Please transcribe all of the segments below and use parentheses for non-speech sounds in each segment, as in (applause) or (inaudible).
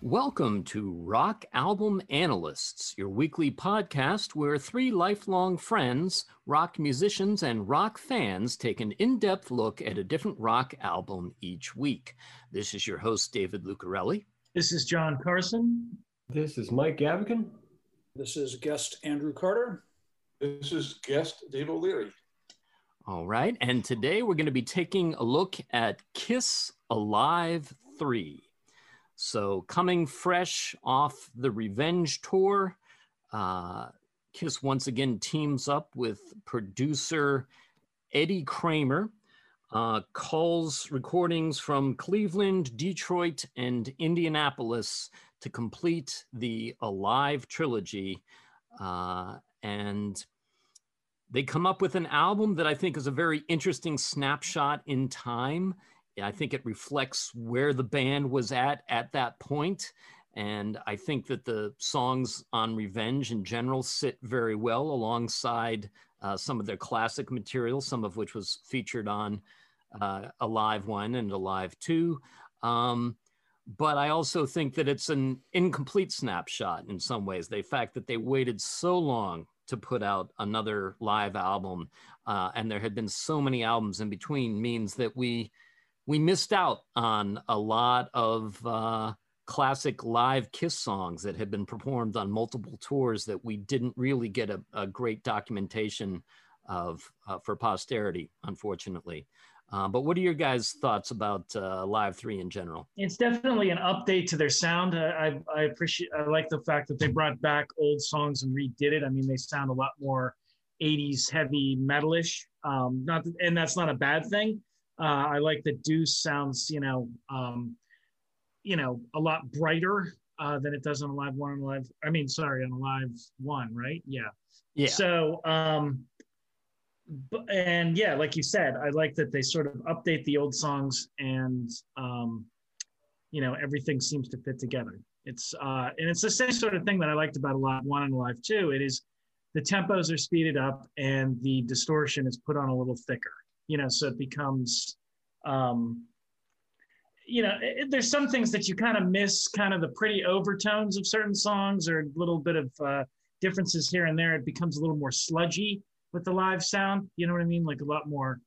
Welcome to Rock Album Analysts, your weekly podcast where three lifelong friends, rock musicians, and rock fans take an in depth look at a different rock album each week. This is your host, David Lucarelli. This is John Carson. This is Mike Gavigan. This is guest Andrew Carter. This is guest Dave O'Leary. All right. And today we're going to be taking a look at Kiss Alive 3. So, coming fresh off the Revenge tour, uh, Kiss once again teams up with producer Eddie Kramer, uh, calls recordings from Cleveland, Detroit, and Indianapolis to complete the Alive trilogy. Uh, and they come up with an album that I think is a very interesting snapshot in time. I think it reflects where the band was at at that point. And I think that the songs on Revenge in general sit very well alongside uh, some of their classic material, some of which was featured on uh, Alive 1 and Alive 2. Um, but I also think that it's an incomplete snapshot in some ways. The fact that they waited so long to put out another live album, uh, and there had been so many albums in between, means that we we missed out on a lot of uh, classic live Kiss songs that had been performed on multiple tours that we didn't really get a, a great documentation of uh, for posterity, unfortunately. Uh, but what are your guys' thoughts about uh, Live Three in general? It's definitely an update to their sound. I, I appreciate. I like the fact that they brought back old songs and redid it. I mean, they sound a lot more '80s heavy metalish. Um, not, and that's not a bad thing. Uh, I like that Deuce sounds, you know, um, you know, a lot brighter uh, than it does on a live one and live. I mean, sorry, on a live one, right? Yeah. Yeah. So, um, and yeah, like you said, I like that they sort of update the old songs and, um, you know, everything seems to fit together. It's uh, and it's the same sort of thing that I liked about a live one and a live two. It is the tempos are speeded up and the distortion is put on a little thicker you know, so it becomes, um, you know, it, there's some things that you kind of miss, kind of the pretty overtones of certain songs or a little bit of uh, differences here and there. It becomes a little more sludgy with the live sound. You know what I mean? Like a lot more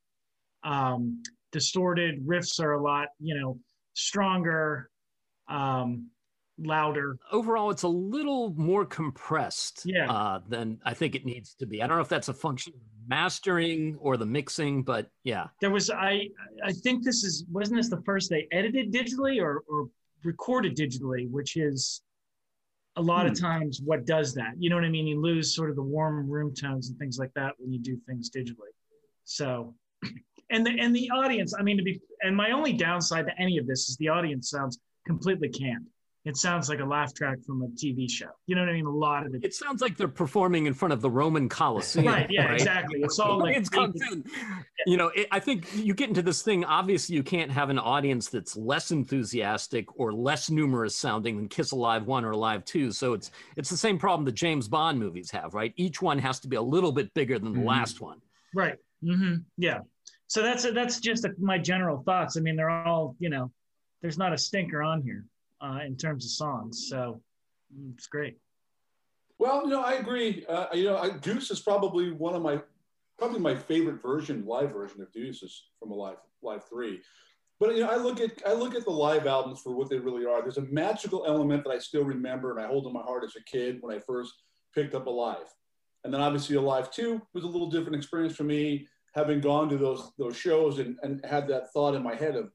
um, distorted. Riffs are a lot, you know, stronger. Um, louder. Overall, it's a little more compressed yeah. uh, than I think it needs to be. I don't know if that's a function of mastering or the mixing, but yeah. There was I I think this is wasn't this the first they edited digitally or or recorded digitally, which is a lot hmm. of times what does that. You know what I mean? You lose sort of the warm room tones and things like that when you do things digitally. So and the and the audience, I mean to be and my only downside to any of this is the audience sounds completely canned it sounds like a laugh track from a TV show. You know what I mean? A lot of it. It sounds like they're performing in front of the Roman Colosseum. right. Yeah. Right? Exactly. It's all like it's You know, it, I think you get into this thing. Obviously, you can't have an audience that's less enthusiastic or less numerous sounding than Kiss Alive One or Alive Two. So it's it's the same problem that James Bond movies have, right? Each one has to be a little bit bigger than the mm-hmm. last one. Right. Mm-hmm. Yeah. So that's that's just a, my general thoughts. I mean, they're all you know. There's not a stinker on here uh, in terms of songs. So mm, it's great. Well, you know, I agree. Uh, you know, I, Deuce is probably one of my probably my favorite version, live version of Deuce is from a live live three. But you know, I look at I look at the live albums for what they really are. There's a magical element that I still remember and I hold in my heart as a kid when I first picked up Alive. And then obviously Alive 2 was a little different experience for me, having gone to those those shows and, and had that thought in my head of,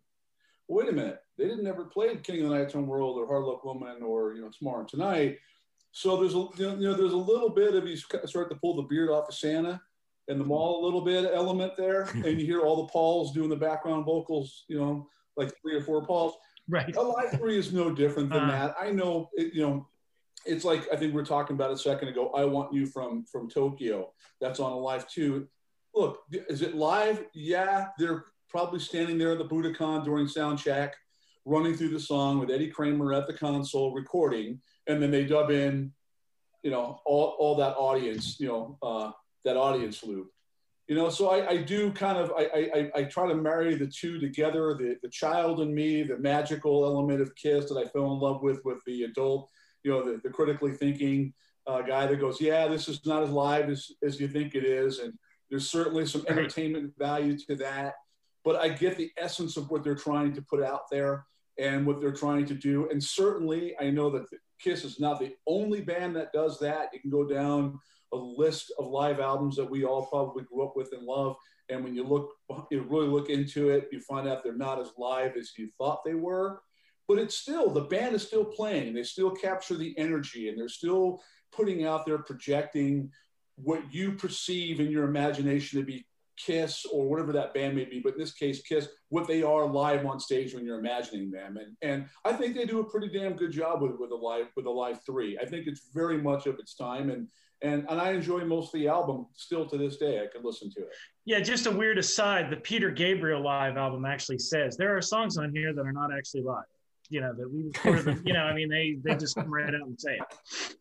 wait a minute, they didn't ever play King of the Night Time World or Hard Luck Woman or you know Tomorrow and Tonight. So there's a you know, there's a little bit of you start to pull the beard off of Santa and the mall a little bit element there, (laughs) and you hear all the Pauls doing the background vocals, you know, like three or four Pauls. Right. Alive Three is no different than uh, that. I know, it, you know, it's like I think we are talking about a second ago. I want you from from Tokyo. That's on Alive Two. Look, is it live? Yeah, they're probably standing there at the Budokan during sound check running through the song with Eddie Kramer at the console recording, and then they dub in, you know, all, all that audience, you know, uh, that audience loop. You know, so I, I do kind of I, I I try to marry the two together. The the child in me, the magical element of Kiss that I fell in love with, with the adult, you know, the, the critically thinking uh, guy that goes, yeah, this is not as live as, as you think it is, and there's certainly some entertainment value to that. But I get the essence of what they're trying to put out there and what they're trying to do. And certainly, I know that Kiss is not the only band that does that. You can go down a list of live albums that we all probably grew up with and love. And when you look, you really look into it, you find out they're not as live as you thought they were. But it's still, the band is still playing. They still capture the energy and they're still putting out there, projecting what you perceive in your imagination to be Kiss or whatever that band may be, but in this case, Kiss, what they are live on stage when you're imagining them. And and I think they do a pretty damn good job with with a live with a live three. I think it's very much of its time and and and I enjoy most of the album still to this day. I could listen to it. Yeah, just a weird aside. The Peter Gabriel live album actually says there are songs on here that are not actually live. You know that we recorded. You know, I mean they they just come right out and say it.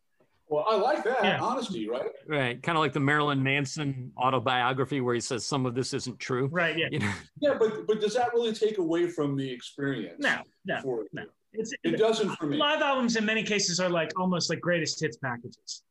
Well, I like that yeah. honesty, right? Right, kind of like the Marilyn Manson autobiography where he says some of this isn't true. Right. Yeah. You know? Yeah, but but does that really take away from the experience? No, no, no. It's, it doesn't for me. Live albums in many cases are like almost like greatest hits packages.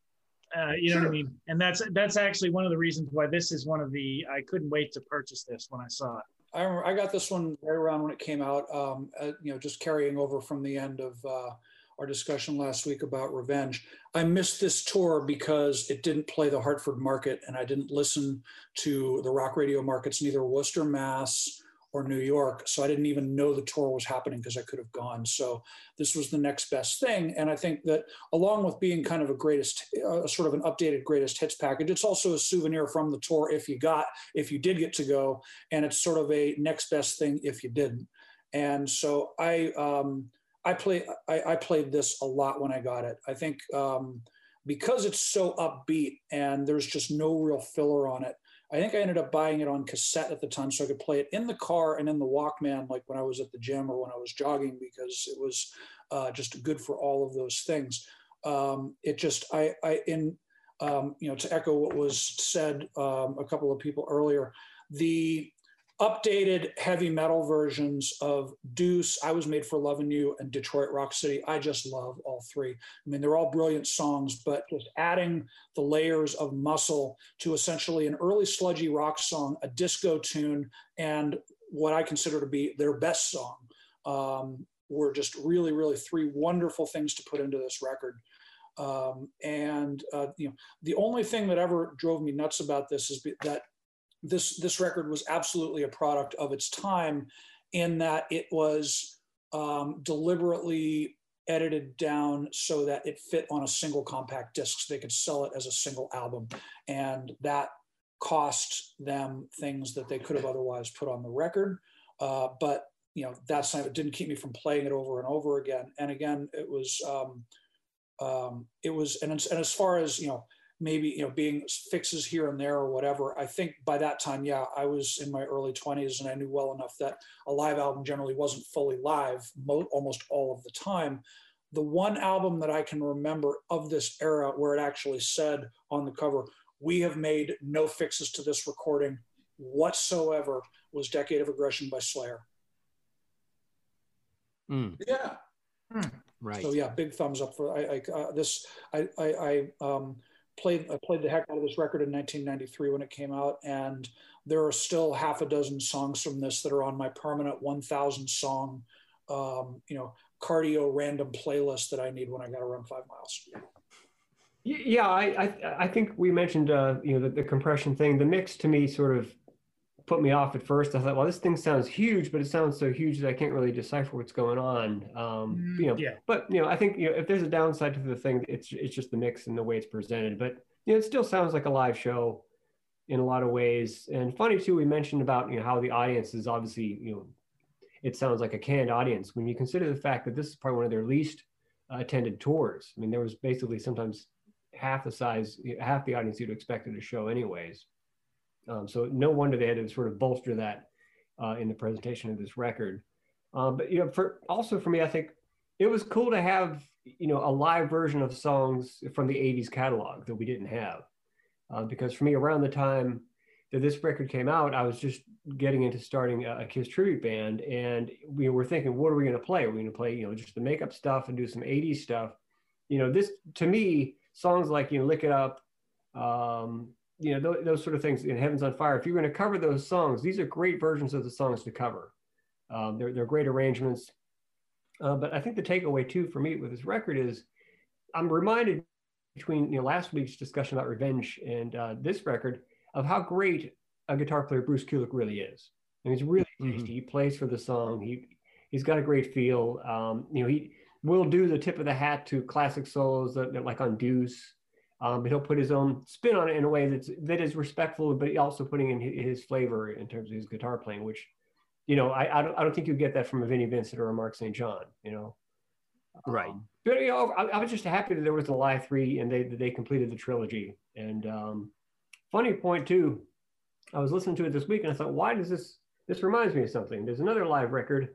Uh, you know sure. what I mean? And that's that's actually one of the reasons why this is one of the I couldn't wait to purchase this when I saw it. I remember I got this one right around when it came out. Um, uh, you know, just carrying over from the end of uh, our discussion last week about revenge. I missed this tour because it didn't play the Hartford market and I didn't listen to the rock radio markets, neither Worcester, Mass or New York. So I didn't even know the tour was happening because I could have gone. So this was the next best thing. And I think that along with being kind of a greatest, uh, sort of an updated greatest hits package, it's also a souvenir from the tour if you got, if you did get to go. And it's sort of a next best thing if you didn't. And so I, um, I play I, I, played this a lot when I got it. I think um, because it's so upbeat and there's just no real filler on it. I think I ended up buying it on cassette at the time so I could play it in the car and in the Walkman, like when I was at the gym or when I was jogging, because it was uh, just good for all of those things. Um, it just I I in um, you know to echo what was said um, a couple of people earlier, the updated heavy metal versions of Deuce, I Was Made for Loving You, and Detroit Rock City. I just love all three. I mean, they're all brilliant songs, but just adding the layers of muscle to essentially an early sludgy rock song, a disco tune, and what I consider to be their best song um, were just really, really three wonderful things to put into this record. Um, and uh, you know, the only thing that ever drove me nuts about this is that this this record was absolutely a product of its time in that it was um, deliberately edited down so that it fit on a single compact disc so they could sell it as a single album. And that cost them things that they could have otherwise put on the record. Uh, but you know that's not, it didn't keep me from playing it over and over again. And again it was um, um, it was and, and as far as you know maybe you know being fixes here and there or whatever. I think by that time yeah i was in my early 20s and i knew well enough that a live album generally wasn't fully live mo- almost all of the time. The one album that i can remember of this era where it actually said on the cover we have made no fixes to this recording whatsoever was decade of aggression by slayer. Mm. yeah. Mm. right. So yeah big thumbs up for i, I uh, this i i, I um played I played the heck out of this record in 1993 when it came out, and there are still half a dozen songs from this that are on my permanent 1,000 song, um, you know, cardio random playlist that I need when I got to run five miles. Yeah, I I, I think we mentioned uh, you know the, the compression thing. The mix to me sort of put me off at first. I thought, well, this thing sounds huge, but it sounds so huge that I can't really decipher what's going on. Um, mm, you know, yeah. but you know, I think you know if there's a downside to the thing, it's it's just the mix and the way it's presented. But you know, it still sounds like a live show in a lot of ways. And funny too, we mentioned about you know how the audience is obviously you know it sounds like a canned audience when you consider the fact that this is probably one of their least uh, attended tours. I mean, there was basically sometimes half the size, half the audience you'd expect at a show, anyways. Um, so no wonder they had to sort of bolster that uh, in the presentation of this record. Um, but you know, for also for me, I think it was cool to have you know a live version of songs from the '80s catalog that we didn't have, uh, because for me, around the time that this record came out, I was just getting into starting a, Kiss tribute band, and we were thinking, what are we going to play? Are we going to play, you know, just the makeup stuff and do some '80s stuff? You know, this to me, songs like you know, "Lick It Up," um, you know, th- those sort of things in "Heaven's on Fire." If you're going to cover those songs, these are great versions of the songs to cover. Um, they're they're great arrangements. Uh, but I think the takeaway too for me with this record is I'm reminded between you know last week's discussion about revenge and uh, this record of how great a guitar player Bruce Kulick really is. And he's really tasty. Mm-hmm. He plays for the song. He he's got a great feel. Um, you know, he will do the tip of the hat to classic solos that, that like on Deuce. Um, but he'll put his own spin on it in a way that's that is respectful, but also putting in his flavor in terms of his guitar playing, which, you know, I I don't, I don't think you get that from a Vinnie Vincent or a Mark St. John. You know, right. Um, but you know, I, I, was just happy that there was a live three and they they completed the trilogy. And um, funny point too, I was listening to it this week and I thought, why does this this reminds me of something? There's another live record.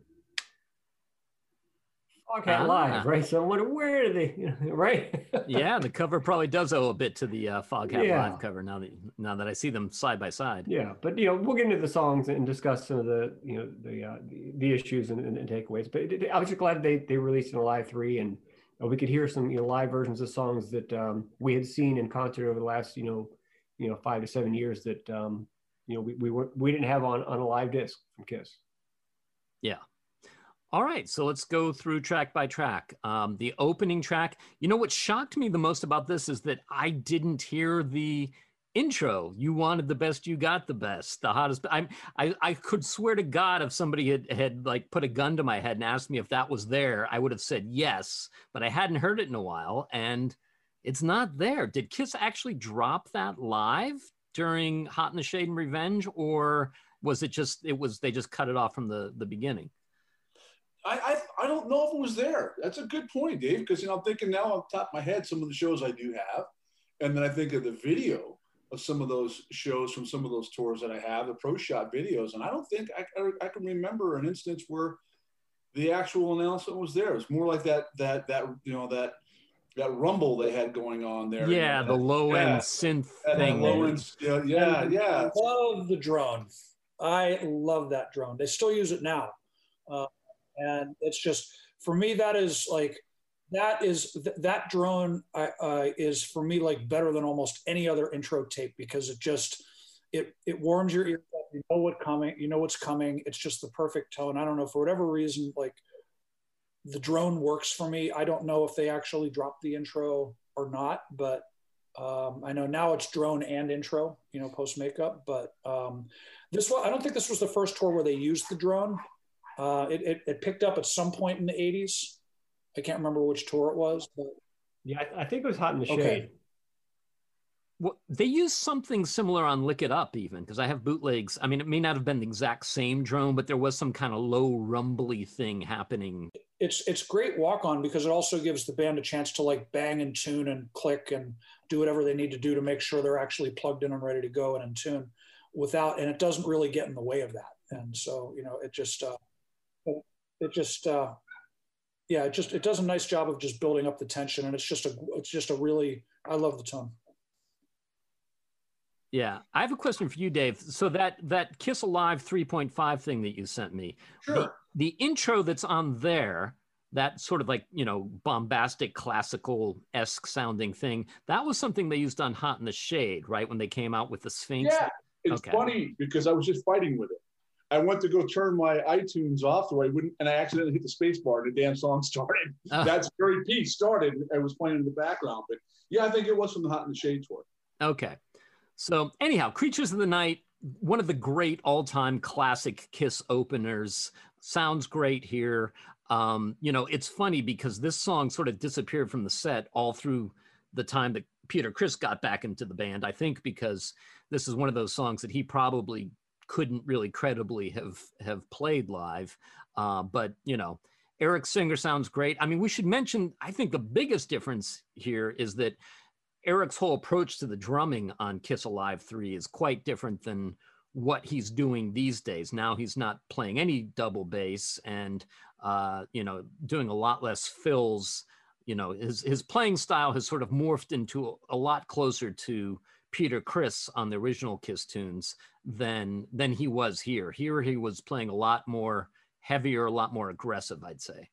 Ah. Live, right? So I wonder where do they, you (laughs) know, right? yeah, the cover probably does owe a bit to the uh, Foghat yeah. Live cover. Now that now that I see them side by side. Yeah, but you know, we'll get into the songs and discuss some of the you know the uh, the, the, issues and, and, and, takeaways. But it, I was just glad they they released an live three and uh, we could hear some you know live versions of songs that um, we had seen in concert over the last you know you know five to seven years that um, you know we we, were, we didn't have on on a live disc from Kiss. Yeah. All right, so let's go through track by track. Um, the opening track. You know what shocked me the most about this is that I didn't hear the intro you wanted the best you got the best the hottest i'm i i could swear to god if somebody had had like put a gun to my head and asked me if that was there i would have said yes but i hadn't heard it in a while and it's not there did kiss actually drop that live during hot in the shade and revenge or was it just it was they just cut it off from the the beginning I, I, I don't know if it was there. That's a good point, Dave. Because you know, I'm thinking now on top of my head some of the shows I do have, and then I think of the video of some of those shows from some of those tours that I have, the pro shot videos, and I don't think I, I, I can remember an instance where the actual announcement was there. It's more like that that that you know that that rumble they had going on there. Yeah, you know, the low yeah, end synth thing. Low end, yeah, yeah, yeah. I love the drone. I love that drone. They still use it now, uh, and it's just for me that is like that is th- that drone uh, is for me like better than almost any other intro tape because it just it it warms your ear up. You know what coming. You know what's coming. It's just the perfect tone. I don't know for whatever reason like the drone works for me. I don't know if they actually dropped the intro or not, but um, I know now it's drone and intro. You know post makeup, but um, this one I don't think this was the first tour where they used the drone. Uh, it, it, it picked up at some point in the 80s I can't remember which tour it was, but yeah, I, I think it was Hot in the Shade. Okay. Well, they used something similar on Lick It Up, even because I have bootlegs. I mean, it may not have been the exact same drone, but there was some kind of low rumbly thing happening. It's it's great walk on because it also gives the band a chance to like bang and tune and click and do whatever they need to do to make sure they're actually plugged in and ready to go and in tune without and it doesn't really get in the way of that. And so you know, it just uh, it just uh, yeah, it just it does a nice job of just building up the tension, and it's just a it's just a really I love the tone. Yeah, I have a question for you, Dave. So that that Kiss Alive 3.5 thing that you sent me, sure. the, the intro that's on there, that sort of like you know bombastic classical esque sounding thing, that was something they used on Hot in the Shade, right? When they came out with the Sphinx. Yeah, it's okay. funny because I was just fighting with it. I went to go turn my iTunes off the way I wouldn't, and I accidentally hit the space bar and the damn song (laughs) started. Oh. That's very piece started. I was playing in the background, but yeah, I think it was from the Hot in the Shade tour. Okay. So anyhow, Creatures of the Night, one of the great all-time classic Kiss openers. Sounds great here. Um, you know, it's funny because this song sort of disappeared from the set all through the time that Peter Criss got back into the band. I think because this is one of those songs that he probably couldn't really credibly have have played live. Uh, but you know, Eric Singer sounds great. I mean, we should mention. I think the biggest difference here is that Eric's whole approach to the drumming on Kiss Alive Three is quite different than what he's doing these days. Now he's not playing any double bass and uh, you know doing a lot less fills. You know, his his playing style has sort of morphed into a lot closer to Peter Criss on the original Kiss tunes than than he was here. Here he was playing a lot more heavier, a lot more aggressive, I'd say.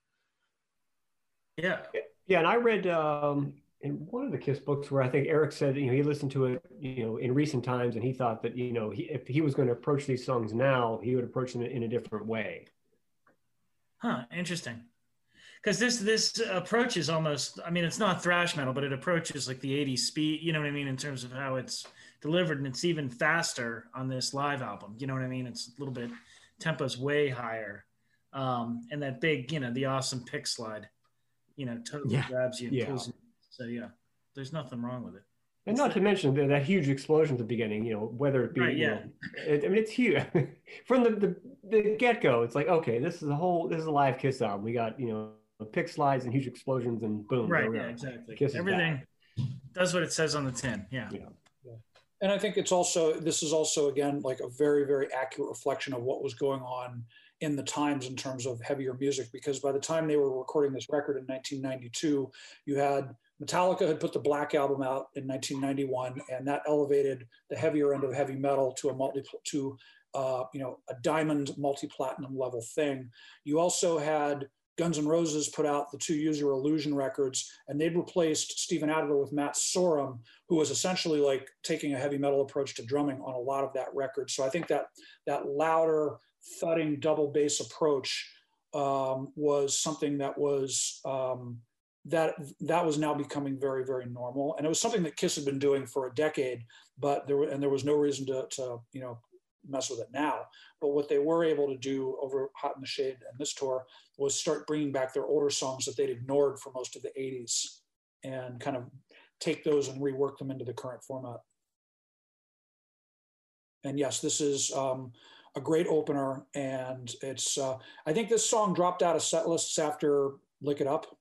Yeah. Yeah, and I read um, in one of the Kiss books where I think Eric said you know he listened to it you know in recent times and he thought that you know he, if he was going to approach these songs now he would approach them in a different way. Huh. Interesting. Because this this approach is almost I mean it's not thrash metal but it approaches like the 80s speed you know what I mean in terms of how it's delivered and it's even faster on this live album you know what I mean it's a little bit tempo's way higher um, and that big you know the awesome pick slide you know totally Yeah. grabs you and Yeah. pulls you. So yeah, there's nothing wrong with it. And not to mention the, that huge explosion at the beginning, you know, whether it be, Right, you yeah. know, it, I mean, it's huge (laughs) from the, the, the get go. It's like, okay, this is a whole, this is a live Kiss album. We got, you know, pick slides and huge explosions and boom. Right. Yeah. Exactly. Kiss is Everything does what it says on the tin. Yeah. And I think it's also, this is also, again, like a very, very accurate reflection of what was going on in the times in terms of heavier music. Because by the time they were recording this record in 1992, you had Metallica had put the Black Album out in 1991, and that elevated the heavier end of heavy metal to a multi, to, uh, you know, a diamond multi-platinum level thing. You also had Guns N' Roses put out the two Use Your Illusion records, and they'd replaced Steven Adler with Matt Sorum, who was essentially like taking a heavy metal approach to drumming on a lot of that record. So I think that that louder, thudding double bass approach um, was something that was um, that that was now becoming very, very normal, and it was something that Kiss had been doing for a decade. But there were, and there was no reason to, to you know mess with it now. But what they were able to do over Hot in the Shade and this tour was start bringing back their older songs that they'd ignored for most of the 80s and kind of take those and rework them into the current format. And yes, this is um, a great opener. And it's, uh, I think this song dropped out of set lists after Lick It Up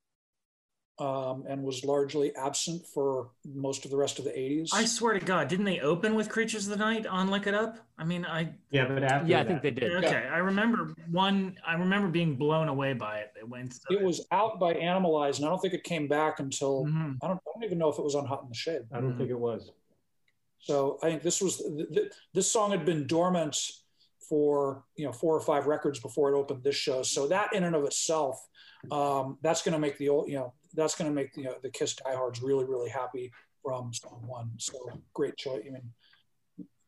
um, and was largely absent for most of the rest of the 80s. I swear to God, didn't they open with Creatures of the Night on Lick It Up? I mean, I Yeah, but after Yeah, I think they did. okay. I remember one. I remember being blown away by it. It went. it was out by Animalize, and I don't think it came back until, Mhm. I, don't, I don't even know if it was on Hot in the Shade. I don't think it was. So I think this was th- th- this song had been dormant for you know four or five records before it opened this show. So that in and of itself, um, that's going to make the old you know that's going to make the, you know, the Kiss diehards really really happy from song one. So great choice. I mean,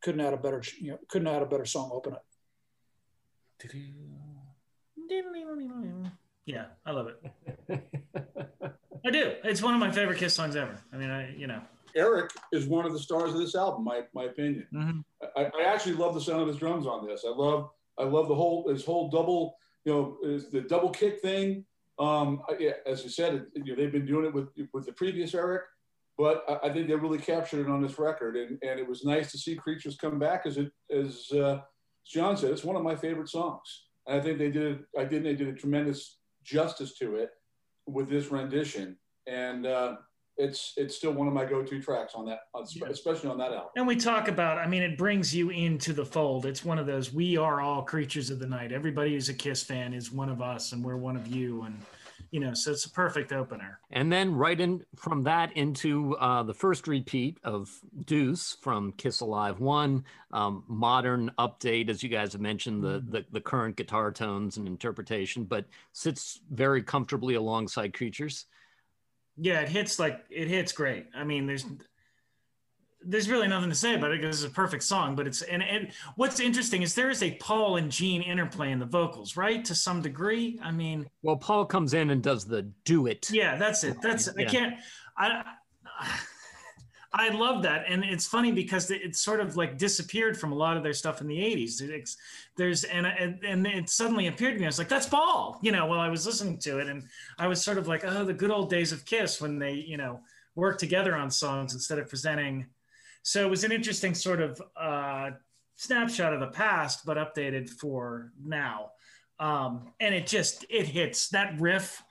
couldn't add a better you know couldn't add a better song open it. (laughs) Yeah, I love it. (laughs) I do. It's one of my favorite Kiss songs ever. I mean, I you know. Eric is one of the stars of this album, my my opinion. Mhm. I, I actually love the sound of his drums on this. I love I love the whole his whole double you know is the double kick thing. Um, I- as you said, it, you know, they've been doing it with with the previous Eric, but I, I think they really captured it on this record, and, and it was nice to see Creatures come back. As it as uh, John said, it's one of my favorite songs, and I think they did I think they did a tremendous justice to it with this rendition, and uh, it's it's still one of my go-to tracks on that, especially on that album. And we talk about. I mean, it brings you into the fold. It's one of those. We are all creatures of the night. Everybody who's a Kiss fan is one of us, and we're one of you. And you know, so it's a perfect opener. And then right in from that into uh, the first repeat of Deuce from Kiss Alive One, um, modern update, as you guys have mentioned, the, the the current guitar tones and interpretation, but sits very comfortably alongside Creatures. Yeah, it hits like it hits great. I mean, there's there's really nothing to say about it because it's a perfect song. But it's and and what's interesting is there is a Paul and Gene interplay in the vocals, right? To some degree. I mean, Well, Paul comes in and does the do it. yeah, that's it. That's I can't. I I love that, and it's funny because it sort of like disappeared from a lot of their stuff in the '80s. It's, there's and, and and it suddenly appeared to me. I was like, "That's Paul," you know, while I was listening to it, and I was sort of like, "Oh, the good old days of Kiss when they, you know, worked together on songs instead of presenting." So it was an interesting sort of uh, snapshot of the past, but updated for now. Um, and it just it hits that riff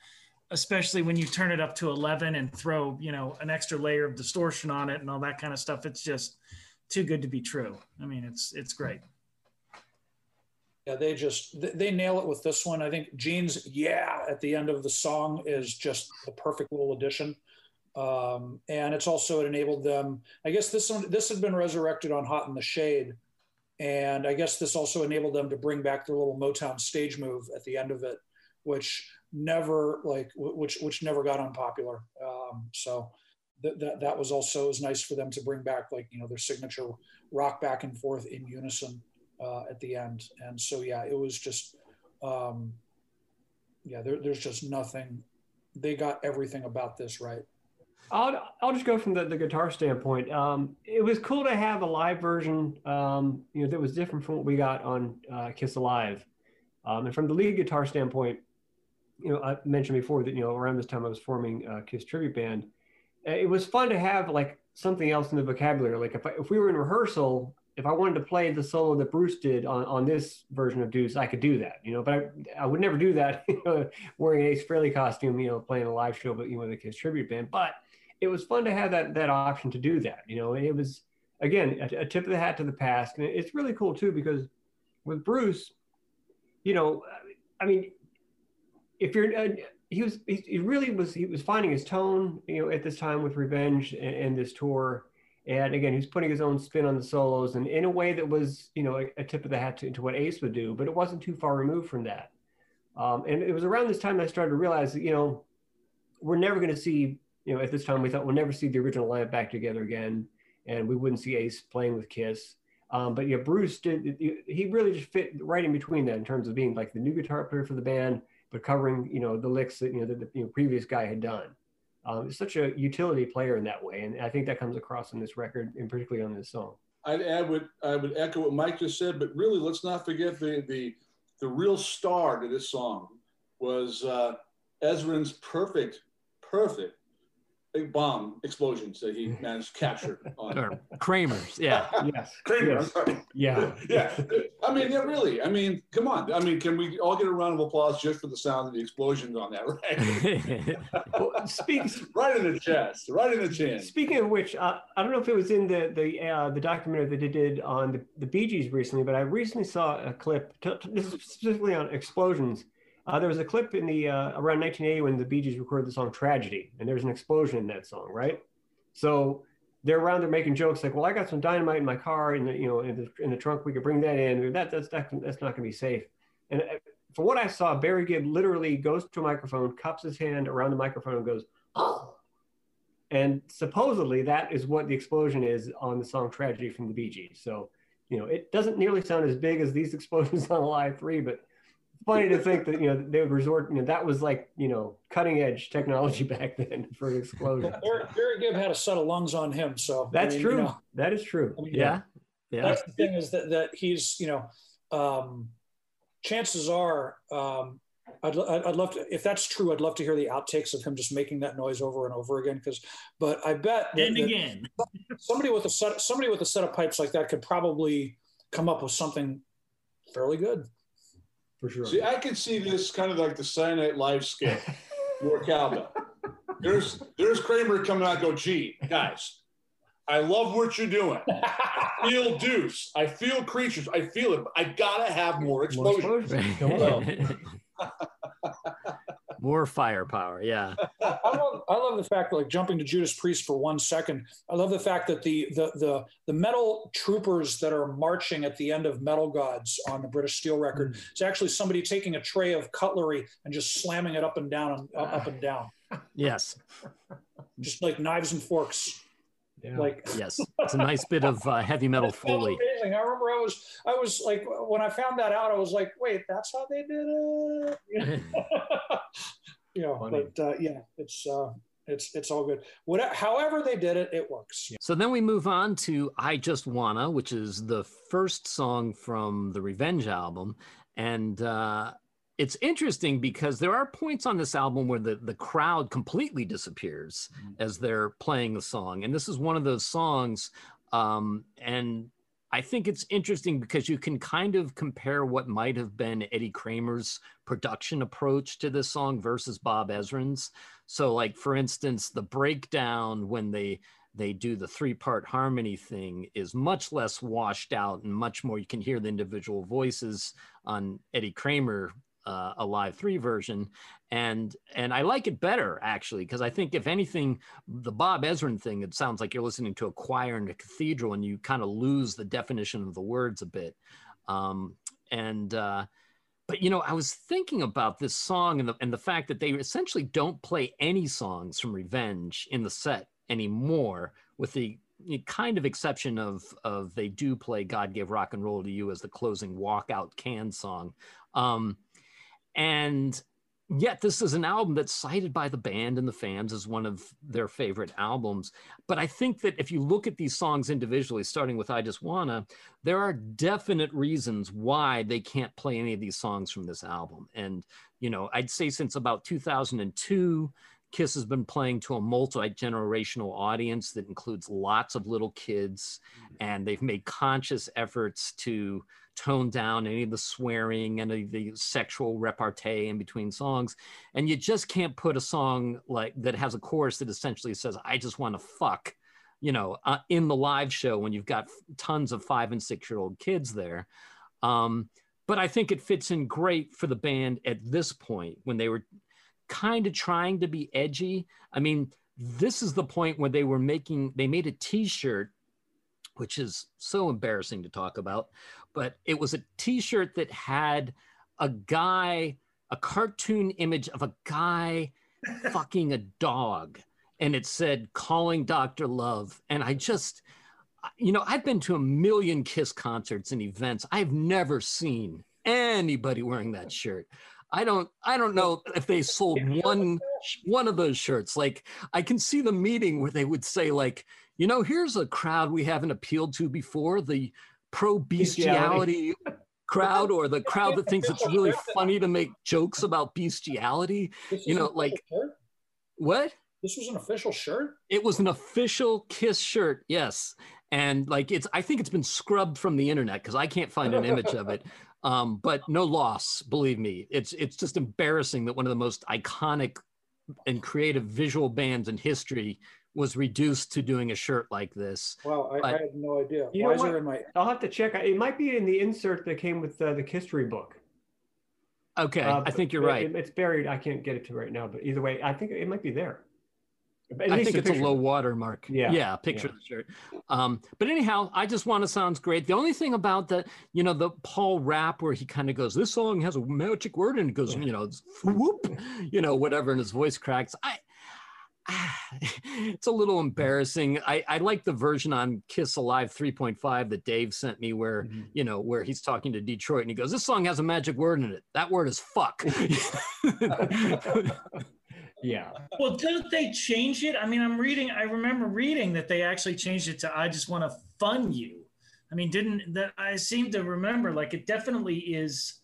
especially when you turn it up to 11 and throw you know an extra layer of distortion on it and all that kind of stuff it's just too good to be true i mean it's it's great Yeah, they just they nail it with this one. I think Gene's "Yeah" at the end of the song is just the perfect little addition. Um, and it's also it enabled them. I guess this one this had been resurrected on Hot in the Shade, and I guess this also enabled them to bring back their little Motown stage move at the end of it, which never like which which never got unpopular. Um, so that, that that was also was nice for them to bring back like you know their signature rock back and forth in unison uh, at the end. And so yeah, it was just um, yeah, there, there's just nothing. They got everything about this right. I'll, I'll just go from the, the guitar standpoint. Um, it was cool to have a live version, um, you know, that was different from what we got on uh, Kiss Alive. Um, and from the lead guitar standpoint, you know, I mentioned before that, you know, around this time I was forming a Kiss tribute band. Uh, it was fun to have like something else in the vocabulary. Like if, I, if we were in rehearsal, if I wanted to play the solo that Bruce did on, on this version of Deuce, I could do that, you know, but I, I would never do that, (laughs) you know, wearing an Ace Frehley costume, you know, playing a live show, but you know, a Kiss tribute band. But it was fun to have that, that option to do that. You know, it was, again, a, a tip of the hat to the past. And it's really cool too, because with Bruce, you know, I mean, if you're, uh, he was, he, really was, he was finding his tone, you know, at this time with Revenge and, and this tour and again, he's putting his own spin on the solos and in a way that was, you know, a, a tip of the hat to, to, what Ace would do, but it wasn't too far removed from that. Um, and it was around this time I started to realize that, you know, we're never going to see, you know, at this time we thought we'll never see the original lineup back together again. And we wouldn't see Ace playing with Kiss. Um, but yeah, Bruce did, he really just fit right in between that in terms of being like the new guitar player for the band, but covering, you know, the licks that, you know, that the you know, previous guy had done um, is such a utility player in that way, and I think that comes across in this record, and particularly on this song. I'd add what I would echo what Mike just said, but really let's not forget the the the real star to this song was uh, Ezrin's perfect, perfect bomb explosions that he managed to capture on or Kramer's, yeah. (laughs) yes. (laughs) Kramer, yes. Yeah. (laughs) yeah. I mean, yeah, really. I mean, come on. I mean, can we all get a round of applause just for the sound of the explosions on that, right? well, speaks right in the chest, right in the chin. Speaking of which, uh, I don't know if it was in the the uh, the documentary that they did on the, the Bee Gees recently, but I recently saw a clip. To, to, this is specifically on explosions uh, there was a clip in the uh, around 1980 when the Bee Gees recorded the song "Tragedy," and there's an explosion in that song, right? So they're around there making jokes like, "Well, I got some dynamite in my car, the you know in the, in the trunk. We could bring that in. That that's that, that's not going to be safe." And uh, from what I saw, Barry Gibb literally goes to a microphone, cups his hand around the microphone, and goes, "Oh." And supposedly that is what the explosion is on the song "Tragedy" from the Bee Gees. So, you know, it doesn't nearly sound as big as these (laughs) explosions on Alive Three, but funny to think that you know they would resort. You know, that was like you know cutting edge technology (laughs) back then for an explosion. Barry, Barry Gibb had a set of lungs on him, so that's I mean, true. You know, that is true. I mean, yeah, yeah. That's the thing is that that he's you know, um, chances are. Um, I'd, I'd love to, if that's true, I'd love to hear the outtakes of him just making that noise over and over again. Because, but I bet that, and again, somebody with a set, somebody with a set of pipes like that could probably come up with something fairly good for sure. See, I can see this kind of like the Saturday Night Live skit, more cowbell. There's there's Kramer coming out, go, gee, guys, I love what you're doing. I feel deuce. I feel creatures. I feel it. I gotta have more explosions. More explosion. (laughs) (laughs) More firepower, yeah. (laughs) I love, I love the fact that like jumping to Judas Priest for one second. I love the fact that the the the the metal troopers that are marching at the end of Metal Gods on the British Steel record mm. is actually somebody taking a tray of cutlery and just slamming it up and down and uh, up and down. Yes. Just like knives and forks. Yeah. Like yes, (laughs) it's a nice bit of uh, heavy metal foley. Amazing. I remember I was I was like when I found that out, I was like, wait, that's how they did it. (laughs) you know, Funny. but uh, yeah, it's uh, it's it's all good. Whatever, however they did it, it works. So then we move on to "I Just Wanna," which is the first song from the Revenge album, and uh, it's interesting because there are points on this album where the, the crowd completely disappears mm-hmm. as they're playing the song. And this is one of those songs. Um, and I think it's interesting because you can kind of compare what might have been Eddie Kramer's production approach to this song versus Bob Ezrin's. So, like for instance, the breakdown when they they do the three part harmony thing is much less washed out and much more you can hear the individual voices on Eddie Kramer uh, a live three version, and and I like it better actually because I think if anything, the Bob Ezrin thing, it sounds like you're listening to a choir in a cathedral, and you kind of lose the definition of the words a bit. Um, and uh, but you know, I was thinking about this song and the and the fact that they essentially don't play any songs from Revenge in the set anymore, with the kind of exception of of they do play God Gave Rock and Roll to You as the closing walkout can song. Um, and yet this is an album that's cited by the band and the fans as one of their favorite albums. But i think that if you look at these songs individually starting with i just wanna there are definite reasons why they can't play any of these songs from this album. And you know i'd say since about 2002 kiss has been playing to a multi-generational audience that includes lots of little kids mm-hmm. and they've made conscious efforts to tone down any of the swearing and the sexual repartee in between songs. And you just can't put a song like that has a chorus that essentially says i just want to fuck you know uh, in the live show when you've got tons of five and six year old kids there. Um, but i think it fits in great for the band at this point when they were kind of trying to be edgy. I mean this is the point where they were making they made a t-shirt which is so embarrassing to talk about but it was a t-shirt that had a guy a cartoon image of a guy (laughs) fucking a dog and it said calling dr love. And i just you know i've been to a million kiss concerts and events. I've never seen anybody wearing that shirt. I don't i don't know if they sold one one of those shirts. Like i can see the meeting where they would say like you know here's a crowd we haven't appealed to before. The pro bestiality crowd or the crowd that thinks it's really (laughs) funny to make jokes about bestiality. You know, like what? This was an official shirt. It was an official Kiss shirt, yes. And like it's, I think it's been scrubbed from the internet because I can't find an image of it. (laughs) Um, but no loss, believe me. It's it's just embarrassing that one of the most iconic and creative visual bands in history was reduced to doing a shirt like this. Wow, I, I had no idea. You Why know what? My... I'll have to check. It might be in the insert that came with uh, the history book. Okay, uh, I think you're right. It, it's buried. I can't get it to right now, but either way, I think it might be there. At I think it's picture. a low water mark. Yeah. Yeah. Picture yeah. the shirt. Um, but anyhow, I just want to sounds great. The only thing about the, you know, the Paul rap where he kind of goes, this song has a magic word and it goes, you know, whoop, you know, whatever, and his voice cracks. I, (sighs) it's a little embarrassing. I, I like the version on Kiss Alive 3.5 that Dave sent me where, mm-hmm. you know, where he's talking to Detroit and he goes, This song has a magic word in it. That word is fuck. (laughs) yeah. Well, didn't they change it? I mean, I'm reading, I remember reading that they actually changed it to I just want to fun you. I mean, didn't that I seem to remember like it definitely is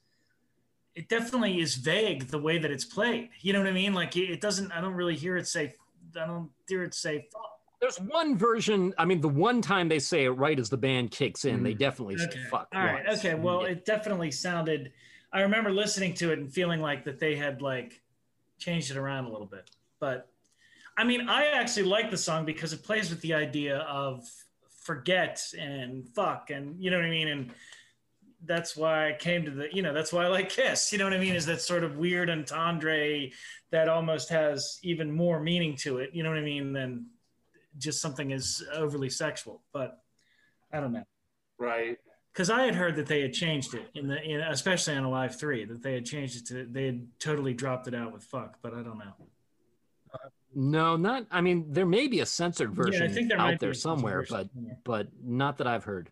it definitely is vague the way that it's played. You know what I mean? Like it doesn't I don't really hear it say I don't dare to say fuck. There's one version. I mean, the one time they say it right as the band kicks in, mm. they definitely okay. say fuck. All right. Once. Okay. Well, yeah. it definitely sounded. I remember listening to it and feeling like that they had like changed it around a little bit. But I mean, I actually like the song because it plays with the idea of forget and fuck and you know what I mean and that's why I came to the, you know, that's why I like Kiss. You know what I mean? Is that sort of weird entendre that almost has even more meaning to it. You know what I mean? Than just something is overly sexual. But I don't know. Right. Because I had heard that they had changed it in the, in, especially on Alive Three, that they had changed it to, they had totally dropped it out with fuck. But I don't know. No, not. I mean, there may be a censored version yeah, there out there somewhere, but but not that I've heard.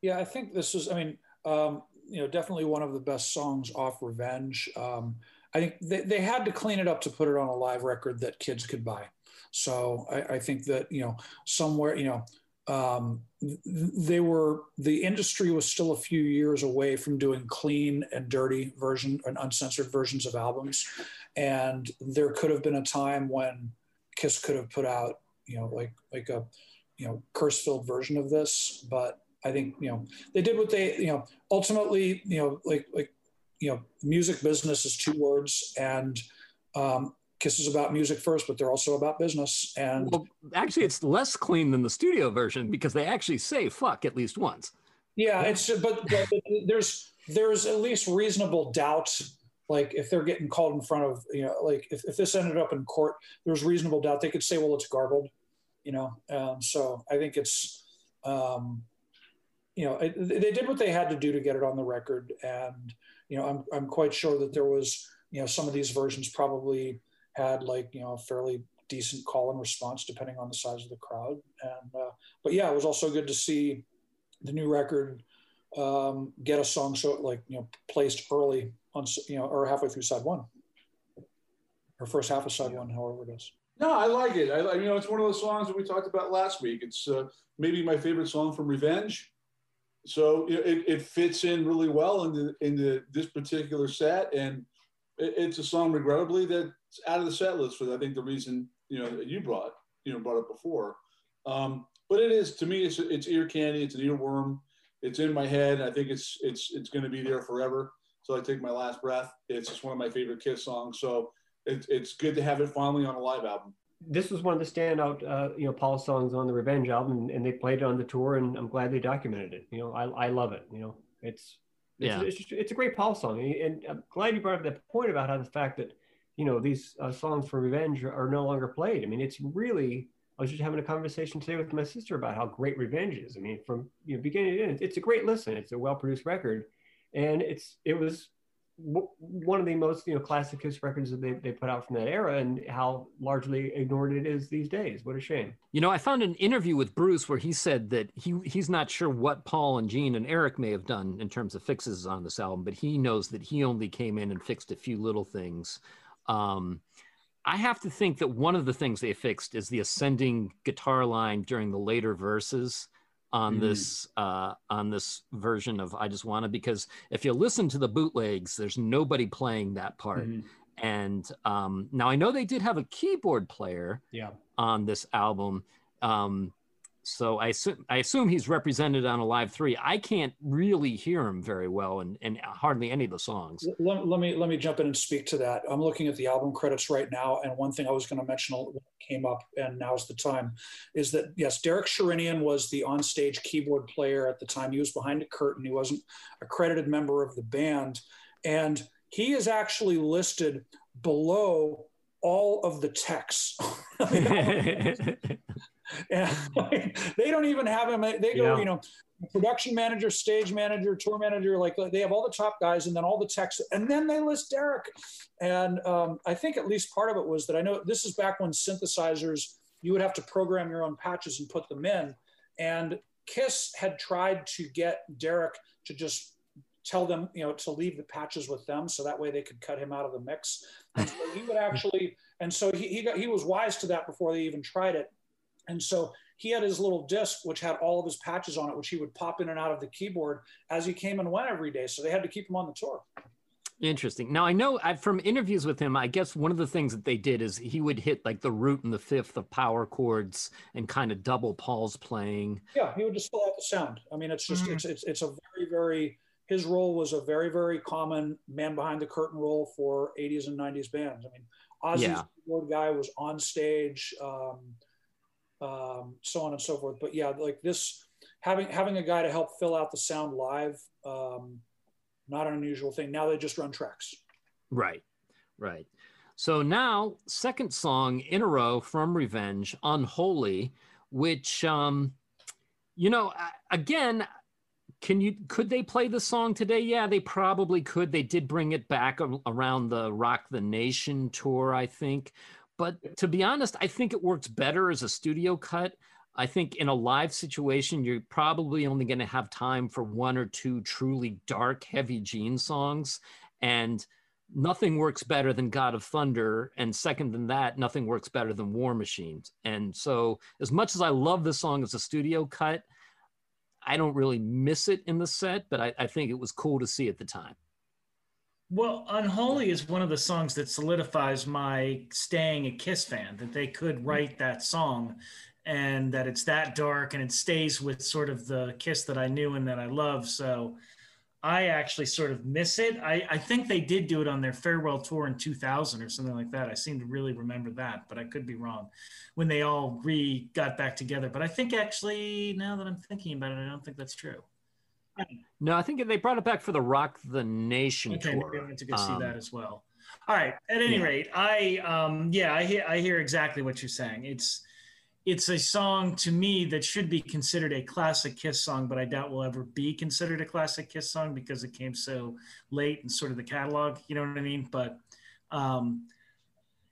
Yeah, I think this is. I mean, um, you know, definitely one of the best songs off Revenge. Um, I think they, they had to clean it up to put it on a live record that kids could buy. So I, I think that, you know, somewhere, you know, um, they were, the industry was still a few years away from doing clean and dirty version and uncensored versions of albums. And there could have been a time when Kiss could have put out, you know, like, like a, you know, curse filled version of this, but I think you know they did what they you know ultimately you know like like you know music business is two words and um, Kiss is about music first, but they're also about business. And well, actually, it's less clean than the studio version because they actually say "fuck" at least once. Yeah, it's but, but there's there's at least reasonable doubt like if they're getting called in front of you know like if, if this ended up in court there's reasonable doubt they could say well it's garbled you know um, so i think it's um, you know it, they did what they had to do to get it on the record. And you know i'm, I'm quite sure that there was you know some of these versions probably had like you know a fairly decent call and response depending on the size of the crowd. And uh, but yeah it was also good to see the new record um, get a song so like you know placed early on you know or halfway through side one. Or first half of side one however it is. No i like it. I you know it's one of those songs that we talked about last week. It's uh, maybe my favorite song from revenge so it, it fits in really well into into this particular set and it, it's a song regrettably that's out of the set list for i think the reason you know that you brought you know brought up before um, but it is to me it's it's ear candy it's an earworm it's in my head. I think it's it's it's going to be there forever. So I take my last breath. It's just one of my favorite Kiss songs. So it's it's good to have it finally on a live album. This was one of the standout, uh, you know, Paul songs on the Revenge album, and they played it on the tour, and I'm glad they documented it. You know, I, I love it. You know, it's it's, yeah. it's, just, it's a great Paul song, and I'm glad you brought up that point about how the fact that you know these uh, songs for Revenge are no longer played. I mean, it's really I was just having a conversation today with my sister about how great Revenge is. I mean, from you know beginning to end, it's a great listen. It's a well produced record, and it's it was one of the most you know classic records that they, they put out from that era, and how largely ignored it is these days. What a shame. You know, I found an interview with Bruce where he said that he he's not sure what Paul and Gene and Eric may have done in terms of fixes on this album, but he knows that he only came in and fixed a few little things. Um, I have to think that one of the things they fixed is the ascending guitar line during the later verses on mm. this uh, on this version of I Just Wanna because if you listen to the bootlegs, there's nobody playing that part. Mm. And um, now I know they did have a keyboard player yeah. on this album. Um, so I assume, I assume he's represented on Alive III. I can't really hear him very well and, and hardly any of the songs. Let, let, me let me jump in and speak to that. I'm looking at the album credits right now, and one thing I was going to mention came up, and now's the time, is that yes, Derek Sherinian was the onstage keyboard player at the time. He was behind a curtain. He wasn't a credited member of the band, and he is actually listed below all of the texts. (laughs) (laughs) and (laughs) (laughs) they don't even have him. They go, yeah. you know, production manager, stage manager, tour manager, like they have all the top guys and then all the techs, and then they list Derek. And um, I think at least part of it was that I know this is back when synthesizers, you would have to program your own patches and put them in. And Kiss had tried to get Derek to just tell them, you know, to leave the patches with them, so that way they could cut him out of the mix. And so he would (laughs) actually, and so he he, got, he was wise to that before they even tried it. And so he had his little disc, which had all of his patches on it, which he would pop in and out of the keyboard as he came and went every day. So they had to keep him on the tour. Interesting. Now I know I, from interviews with him, I guess one of the things that they did is he would hit like the root and the fifth of power chords and kind of double Paul's playing. Yeah, he would just fill out the sound. I mean, it's just mm-hmm. it's, it's it's a very very his role was a very very common man behind the curtain role for 80s and 90s bands. I mean, Ozzy's yeah. keyboard guy was on stage. Um, um, so on and so forth. But yeah, like this, having having a guy to help fill out the sound live, um, not an unusual thing. Now they just run tracks. Right, right. So now, second song in a row from Revenge, Unholy, which, um, you know, again, can you could they play the song today? Yeah, they probably could. They did bring it back around the Rock the Nation tour, I think. But to be honest, I think it works better as a studio cut. I think in a live situation, you're probably only going to have time for one or two truly dark, heavy Gene songs. And nothing works better than God of Thunder. And second than that, nothing works better than War Machines. And so, as much as I love the song as a studio cut, I don't really miss it in the set, but I, I think it was cool to see at the time. Well, Unholy is one of the songs that solidifies my staying a Kiss fan, that they could mm-hmm. write that song and that it's that dark and it stays with sort of the Kiss that I knew and that I love. So I actually sort of miss it. I, I think they did do it on their farewell tour in 2000 or something like that. I seem to really remember that, but I could be wrong when they all re got back together. But I think actually, now that I'm thinking about it, I don't think that's true. No, I think they brought it back for the Rock the Nation Okay, tour. I went to go see Um, that as well. All right. At any yeah. rate, I um yeah, I hear I hear exactly what you're saying. It's it's a song to me that should be considered a classic Kiss song, but I doubt will ever be considered a classic Kiss song because it came so late in sort of the catalog. You know what I mean? But um,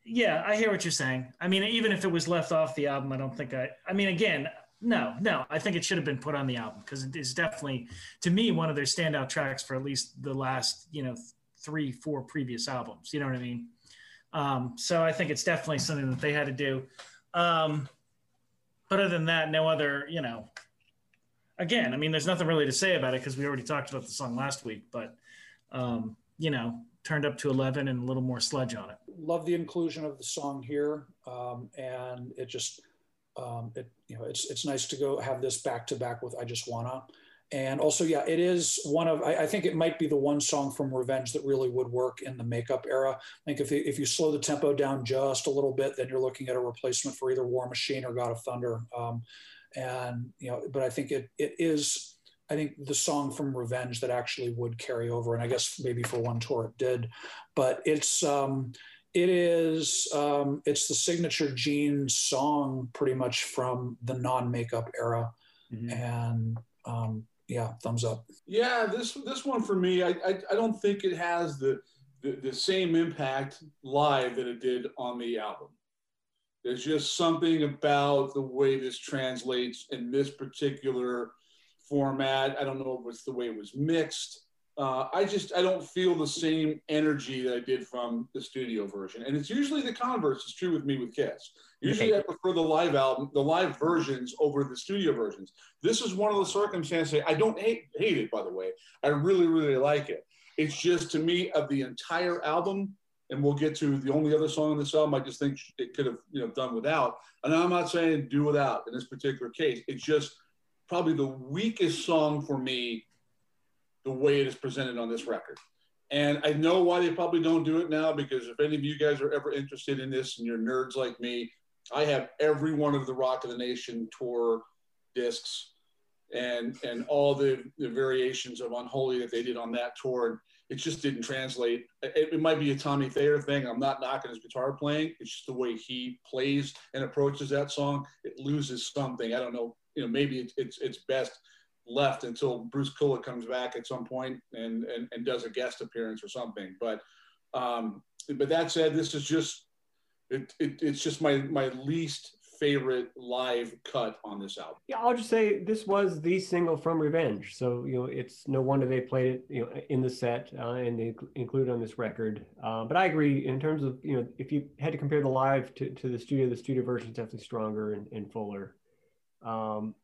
yeah, I hear what you're saying. I mean, even if it was left off the album, I don't think I. I mean, again, no, no, I think it should have been put on the album because it is definitely, to me, one of their standout tracks for at least the last, you know, three, four previous albums. You know what I mean? Um, so I think it's definitely something that they had to do. Um, but other than that, no other, you know, again, I mean, there's nothing really to say about it because we already talked about the song last week, but, um, you know, turned up to 11 and a little more sludge on it. love the inclusion of the song here, um, and it just um, it you know it's it's nice to go have this back to back with I Just Wanna, and also yeah, it is one of I, I think it might be the one song from Revenge that really would work in the makeup era. I think if if you slow the tempo down just a little bit, then you're looking at a replacement for either War Machine or God of Thunder, um, and you know, but I think it it is. I think the song from Revenge that actually would carry over, and I guess maybe for one tour it did, but it's um, it is um, it's the signature Gene song pretty much from the non-makeup era, and um, yeah, thumbs up. Yeah, this this one for me, I I, I don't think it has the, the the same impact live that it did on the album. There's just something about the way this translates in this particular format. I don't know if it's the way it was mixed. Uh, I just I don't feel the same energy that I did from the studio version, and it's usually the converse is true with me with Kiss. Usually, I prefer the live album, the live versions over the studio versions. This is one of the circumstances. I don't hate hate it, by the way. I really really like it. It's just to me of the entire album, and we'll get to the only other song on this album. I just think it could have you know done without. And I'm not saying do without in this particular case. It's just probably the weakest song for me the way it is presented on this record. And I know why they probably don't do it now because if any of you guys are ever interested in this and you're nerds like me, I have every one of the Rock of the Nation tour discs and and all the, the variations of Unholy that they did on that tour. And it just didn't translate. It, it might be a Tommy Thayer thing. I'm not knocking his guitar playing. It's just the way he plays and approaches that song. It loses something. I don't know. You know, maybe it's it's, it's best left until Bruce Kulick comes back at some point and, and, and does a guest appearance or something. But um, but that said, this is just it, it, it's just my my least favorite live cut on this album. Yeah, I'll just say this was the single from Revenge, so you know it's no wonder they played it you know in the set uh, and they include on this record. Uh, but I agree in terms of you know if you had to compare the live to, to the studio, the studio version is definitely stronger and, and fuller. Um,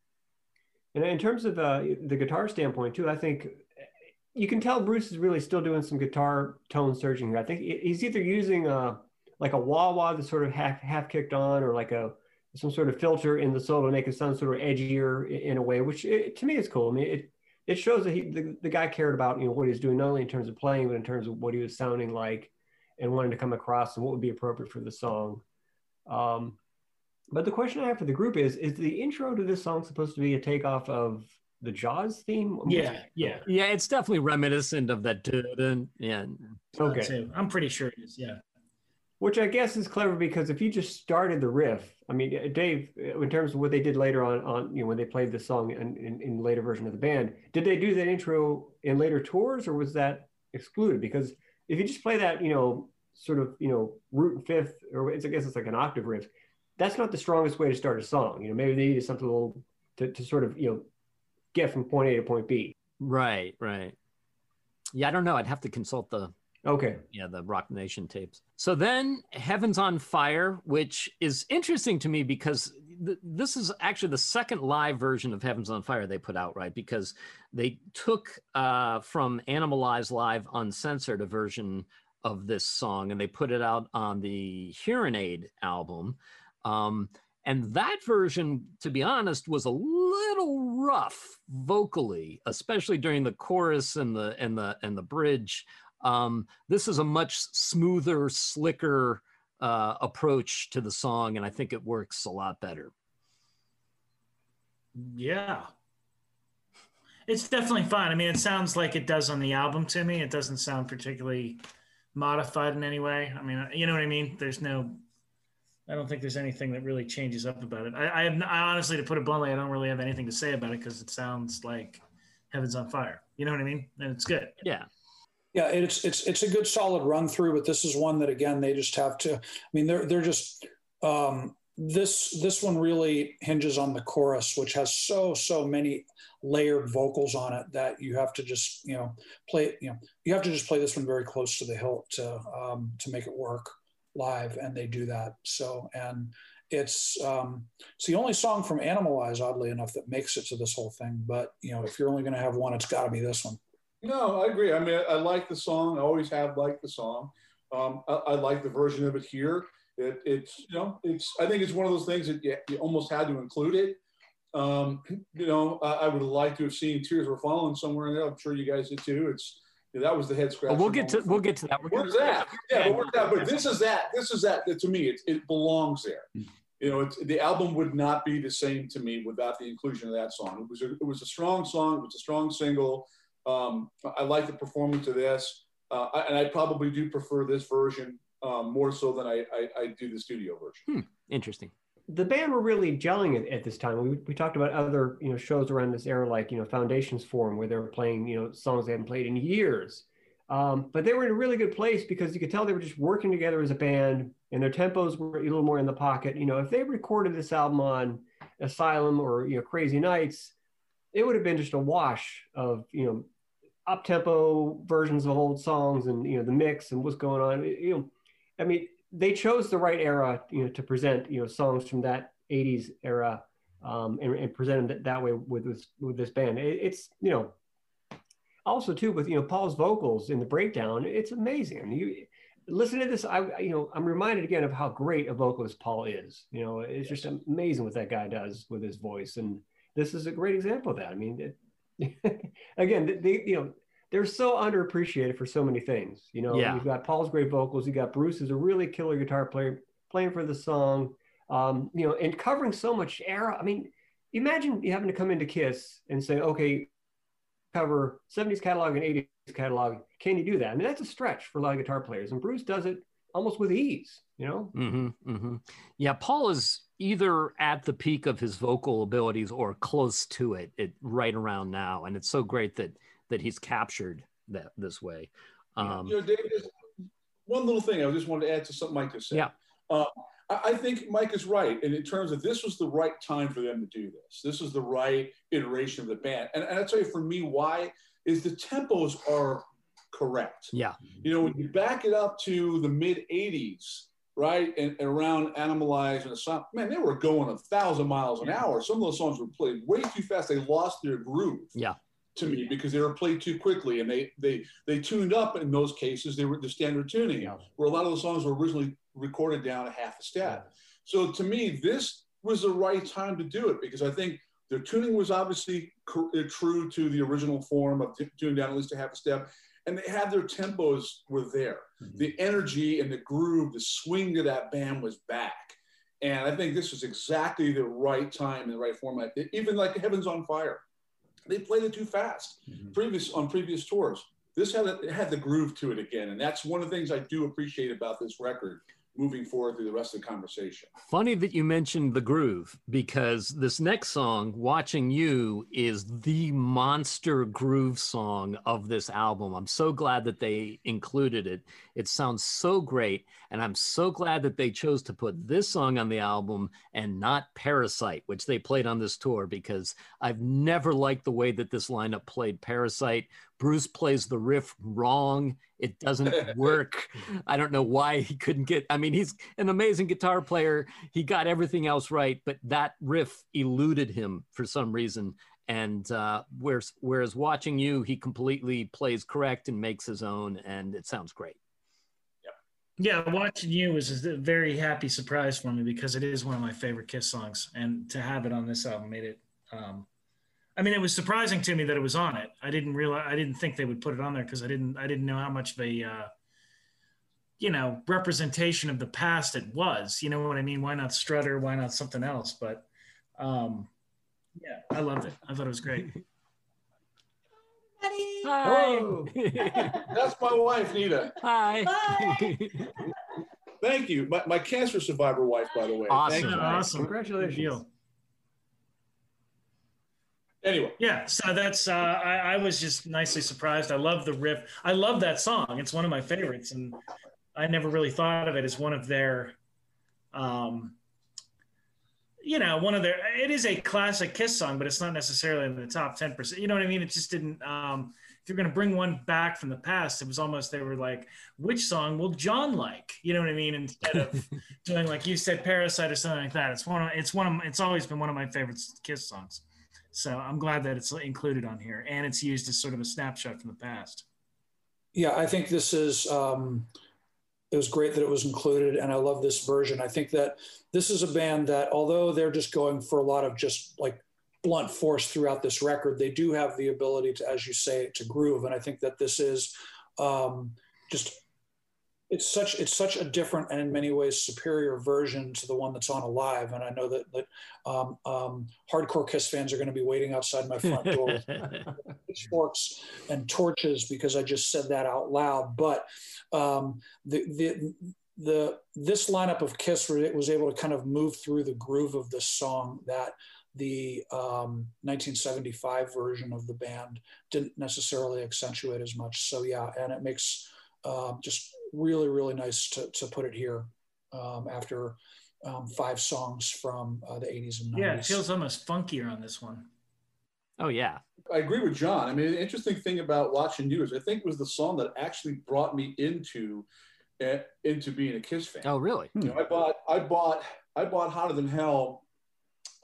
and in terms of uh, the guitar standpoint too, I think you can tell Bruce is really still doing some guitar tone searching here. I think he's either using a like a wah wah that's sort of half half kicked on, or like a some sort of filter in the solo to make it sound sort of edgier in a way, which it, to me is cool. I mean, it it shows that he the, the guy cared about you know what he was doing not only in terms of playing but in terms of what he was sounding like and wanting to come across and what would be appropriate for the song. Um, but the question I have for the group is: Is the intro to this song supposed to be a takeoff of the Jaws theme? Yeah, yeah. Yeah, it's definitely reminiscent of that. dun-dun, Yeah. Okay. I'm pretty sure it is. Yeah. Which I guess is clever because if you just started the riff, I mean, uh, Dave, in terms of what they did later on, on you know, when they played the song in, in, in later version of the band, did they do that intro in later tours or was that excluded? Because if you just play that, you know, sort of, you know, root and fifth, or it's, I guess it's like an octave riff, that's not the strongest way to start a song. You know, maybe they needed something a little to, to sort of, you know, get from point A to point B. Right, right. Yeah, I don't know. I'd have to consult the Okay. yeah the Rock Nation tapes. So then Heaven's on Fire, which is interesting to me because th- this is actually the second live version of Heaven's on Fire they put out, right? Because they took uh, from Animalize Live Uncensored a version of this song and they put it out on the Hearing Aid album. Um, and that version, to be honest, was a little rough vocally, especially during the chorus and the and the and the bridge. Um, this is a much smoother, slicker uh, approach to the song, and I think it works a lot better. Yeah. It's definitely fun. I mean, it sounds like it does on the album to me. It doesn't sound particularly modified in any way. I mean, you know what I mean? There's no, I don't think there's anything that really changes up about it. I, I have, I honestly, to put it bluntly, I don't really have anything to say about it because it sounds like Heaven's on Fire. You know what I mean? And it's good. Yeah. Yeah, it's it's it's a good solid run through, but this is one that again they just have to. I mean, they're they're just um, this this one really hinges on the chorus, which has so so many layered vocals on it that you have to just you know play you know you have to just play this one very close to the hilt to um, to make it work live, and they do that. So and it's um, it's the only song from Animal Animalize, oddly enough, that makes it to this whole thing. But you know, if you're only going to have one, it's got to be this one. No, I agree. I mean, I, I like the song. I always have liked the song. Um, I, I, like the version of it here. It, it's you know, it's. I think it's one of those things that you, you almost had to include it. Um, you know, I, I, would like to have seen "Tears Were Falling" somewhere in there. I'm sure you guys did too. It's that was the head scratch. we'll get to we'll get to that. We're where's that? Yeah, but, that? but this is that. This is that. To me, it, it belongs there. Hmm. You know, the album would not be the same to me without the inclusion of that song. It was a, it was a strong song. It was a strong single. Um, I like the performance of this, uh, and I probably do prefer this version um, more so than I, I, I, do the studio version. Hmm. Interesting. The band were really gelling at, at this time. We, we talked about other you know shows around this era, like you know Foundations Forum, where they were playing you know songs they hadn't played in years. Um, but they were in a really good place because you could tell they were just working together as a band, and their tempos were a little more in the pocket. You know, if they recorded this album on Asylum or you know Crazy Nights, it would have been just a wash of you know up tempo versions of old songs and you know the mix and what's going on. You know, I mean, they chose the right era, you know, to present you know songs from that '80s era um, and, and present them that way with this with this band. It, it's you know, also too with you know Paul's vocals in the breakdown. It's amazing. I mean, you listen to this. I you know I'm reminded again of how great a vocalist Paul is. You know, it's just amazing what that guy does with his voice and. This is a great example of that. I mean, it, (laughs) again, they, you know, they're so underappreciated for so many things. You know, yeah. you've got Paul's great vocals, you got Bruce is a really killer guitar player playing for the song, um, you know, and covering so much era. I mean, imagine you having to come into Kiss and say, okay, cover 70s catalog and 80s catalog. Can you do that? I mean, that's a stretch for a lot of guitar players, and Bruce does it almost with ease. You know. Mm-hmm, mm-hmm. Yeah, Paul is either at the peak of his vocal abilities or close to it, it right around now. And it's so great that that he's captured that this way. Um, you know, David, one little thing I just wanted to add to something Mike just said. Yeah. Uh, I think Mike is right. And in terms of this was the right time for them to do this. This was the right iteration of the band. And, and I'll tell you for me why is the tempos are correct. Yeah. You know, when you back it up to the mid 80s, right? And, and around Animalize and Asylum, man, they were going a thousand miles an hour. Some of those songs were played way too fast. They lost their groove. Yeah. To me, because they were played too quickly, and they they they tuned up in those cases. They were the standard tuning, yeah. where a lot of the songs were originally recorded down a half a step. Yeah. So to me, this was the right time to do it because I think their tuning was obviously true to the original form of t- tuning down at least a half a step and they had their tempos were there. Mm-hmm. The energy and the groove, the swing to that band was back. And I think this was exactly the right time and the right format. Even like Heaven's on Fire, they played it too fast. Mm-hmm. Previous on previous tours, this had a, had the groove to it again, and that's one of the things I do appreciate about this record moving forward through the rest of the conversation. Funny that you mentioned the groove because this next song, Watching You, is the monster groove song of this album. I'm so glad that they included it. It sounds so great. And I'm so glad that they chose to put this song on the album and not Parasite, which they played on this tour because I've never liked the way that this lineup played Parasite. Bruce plays the riff wrong. It doesn't (laughs) work. I don't know why he couldn't get. I mean, he's an amazing guitar player. He got everything else right, but that riff eluded him for some reason. And uh, whereas, whereas watching you, he completely plays correct and makes his own, and it sounds great. Yeah, Yeah. watching you was a very happy surprise for me because it is one of my favorite Kiss songs, and to have it on this album made it um, I mean, it was surprising to me that it was on it. I didn't realize, I didn't think they would put it on there because I didn't, I didn't know how much of a, uh, you know, representation of the past it was. You know what I mean? Why not Strutter? Why not something else? But, um, yeah, I loved it. I thought it was great. Hi. Hello. That's my wife, Nita. Hi. Bye. Thank you. My, my cancer survivor wife, by the way. Awesome. Thank you. Awesome. Congratulations. Anyway, Yeah, so that's uh, I, I was just nicely surprised. I love the riff. I love that song. It's one of my favorites, and I never really thought of it as one of their, um, you know, one of their. It is a classic Kiss song, but it's not necessarily in the top ten percent. You know what I mean? It just didn't. Um, if you're going to bring one back from the past, it was almost they were like, which song will John like? You know what I mean? Instead of (laughs) doing like you said, Parasite or something like that. It's one. Of, it's one of. It's always been one of my favorite Kiss songs. So I'm glad that it's included on here and it's used as sort of a snapshot from the past. Yeah, I think this is. Um, it was great that it was included, and I love this version. I think that this is a band that, although they're just going for a lot of just like blunt force throughout this record, they do have the ability to, as you say, to groove. And I think that this is um, just it's such it's such a different and in many ways superior version to the one that's on Alive. And I know that that um, um, hardcore Kiss fans are going to be waiting outside my front door with (laughs) pitchforks and torches because I just said that out loud. But um, the the the this lineup of Kiss was able to kind of move through the groove of this song that the um, 1975 version of the band didn't necessarily accentuate as much. So yeah, and it makes um, just really really nice to to put it here um, after. Um, five songs from uh, the 80s and 90s. Yeah, it feels almost funkier on this one. Oh yeah. I agree with John. I mean, the interesting thing about watching you is I think it was the song that actually brought me into uh, into being a Kiss fan. Oh really? You know, I bought I bought I bought Hotter Than Hell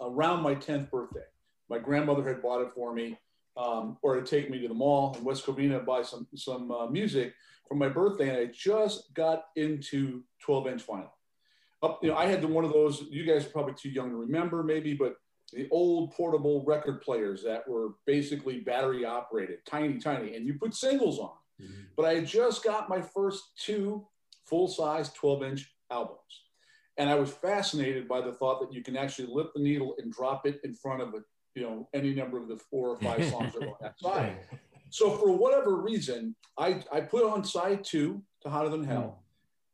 around my 10th birthday. My grandmother had bought it for me, um, or to take me to the mall in West Covina buy some some uh, music for my birthday, and I just got into 12 inch vinyl. Up, you know, I had the, one of those. You guys are probably too young to remember, maybe, but the old portable record players that were basically battery operated, tiny, tiny, and you put singles on. Mm-hmm. But I had just got my first two full size 12 inch albums. And I was fascinated by the thought that you can actually lift the needle and drop it in front of a, you know, any number of the four or five (laughs) songs that are on that side. So for whatever reason, I, I put on side two to Hotter Than Hell,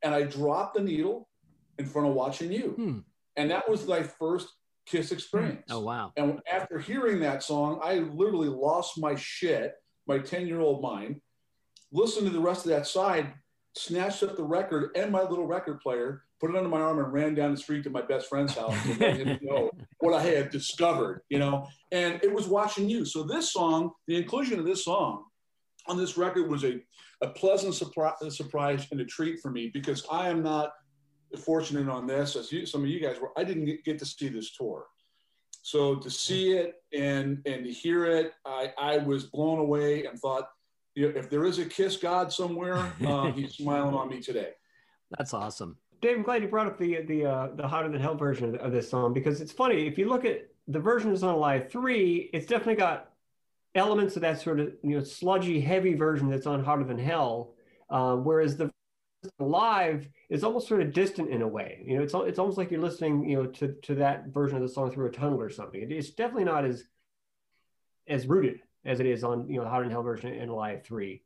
and I dropped the needle in front of Watching You. Hmm. And that was my first Kiss experience. Oh wow. And after hearing that song, I literally lost my shit, my 10 year old mind, listened to the rest of that side, snatched up the record and my little record player, put it under my arm, and ran down the street to my best friend's house let him (laughs) know what I had discovered, you know. And it was watching you. So this song, the inclusion of this song on this record was a, a pleasant surpri- surprise and a treat for me because I am not fortunate on this, as you, some of you guys were, I didn't get, to see this tour. So to see it and and to hear it, I, I was blown away and thought, you know, if there is a kiss God somewhere, uh, he's (laughs) smiling on me today. That's awesome. Dave, I'm glad you brought up the the uh, the hotter than hell version of, this song because it's funny if you look at the version that's on Live Three, it's definitely got elements of that sort of you know sludgy, heavy version that's on Hotter Than Hell, uh, whereas the live is almost sort of distant in a way. You know, it's it's almost like you're listening you know to to that version of the song through a tunnel or something. It, it's definitely not as as rooted as it is on you know the Hotter Than Hell version in Live Three.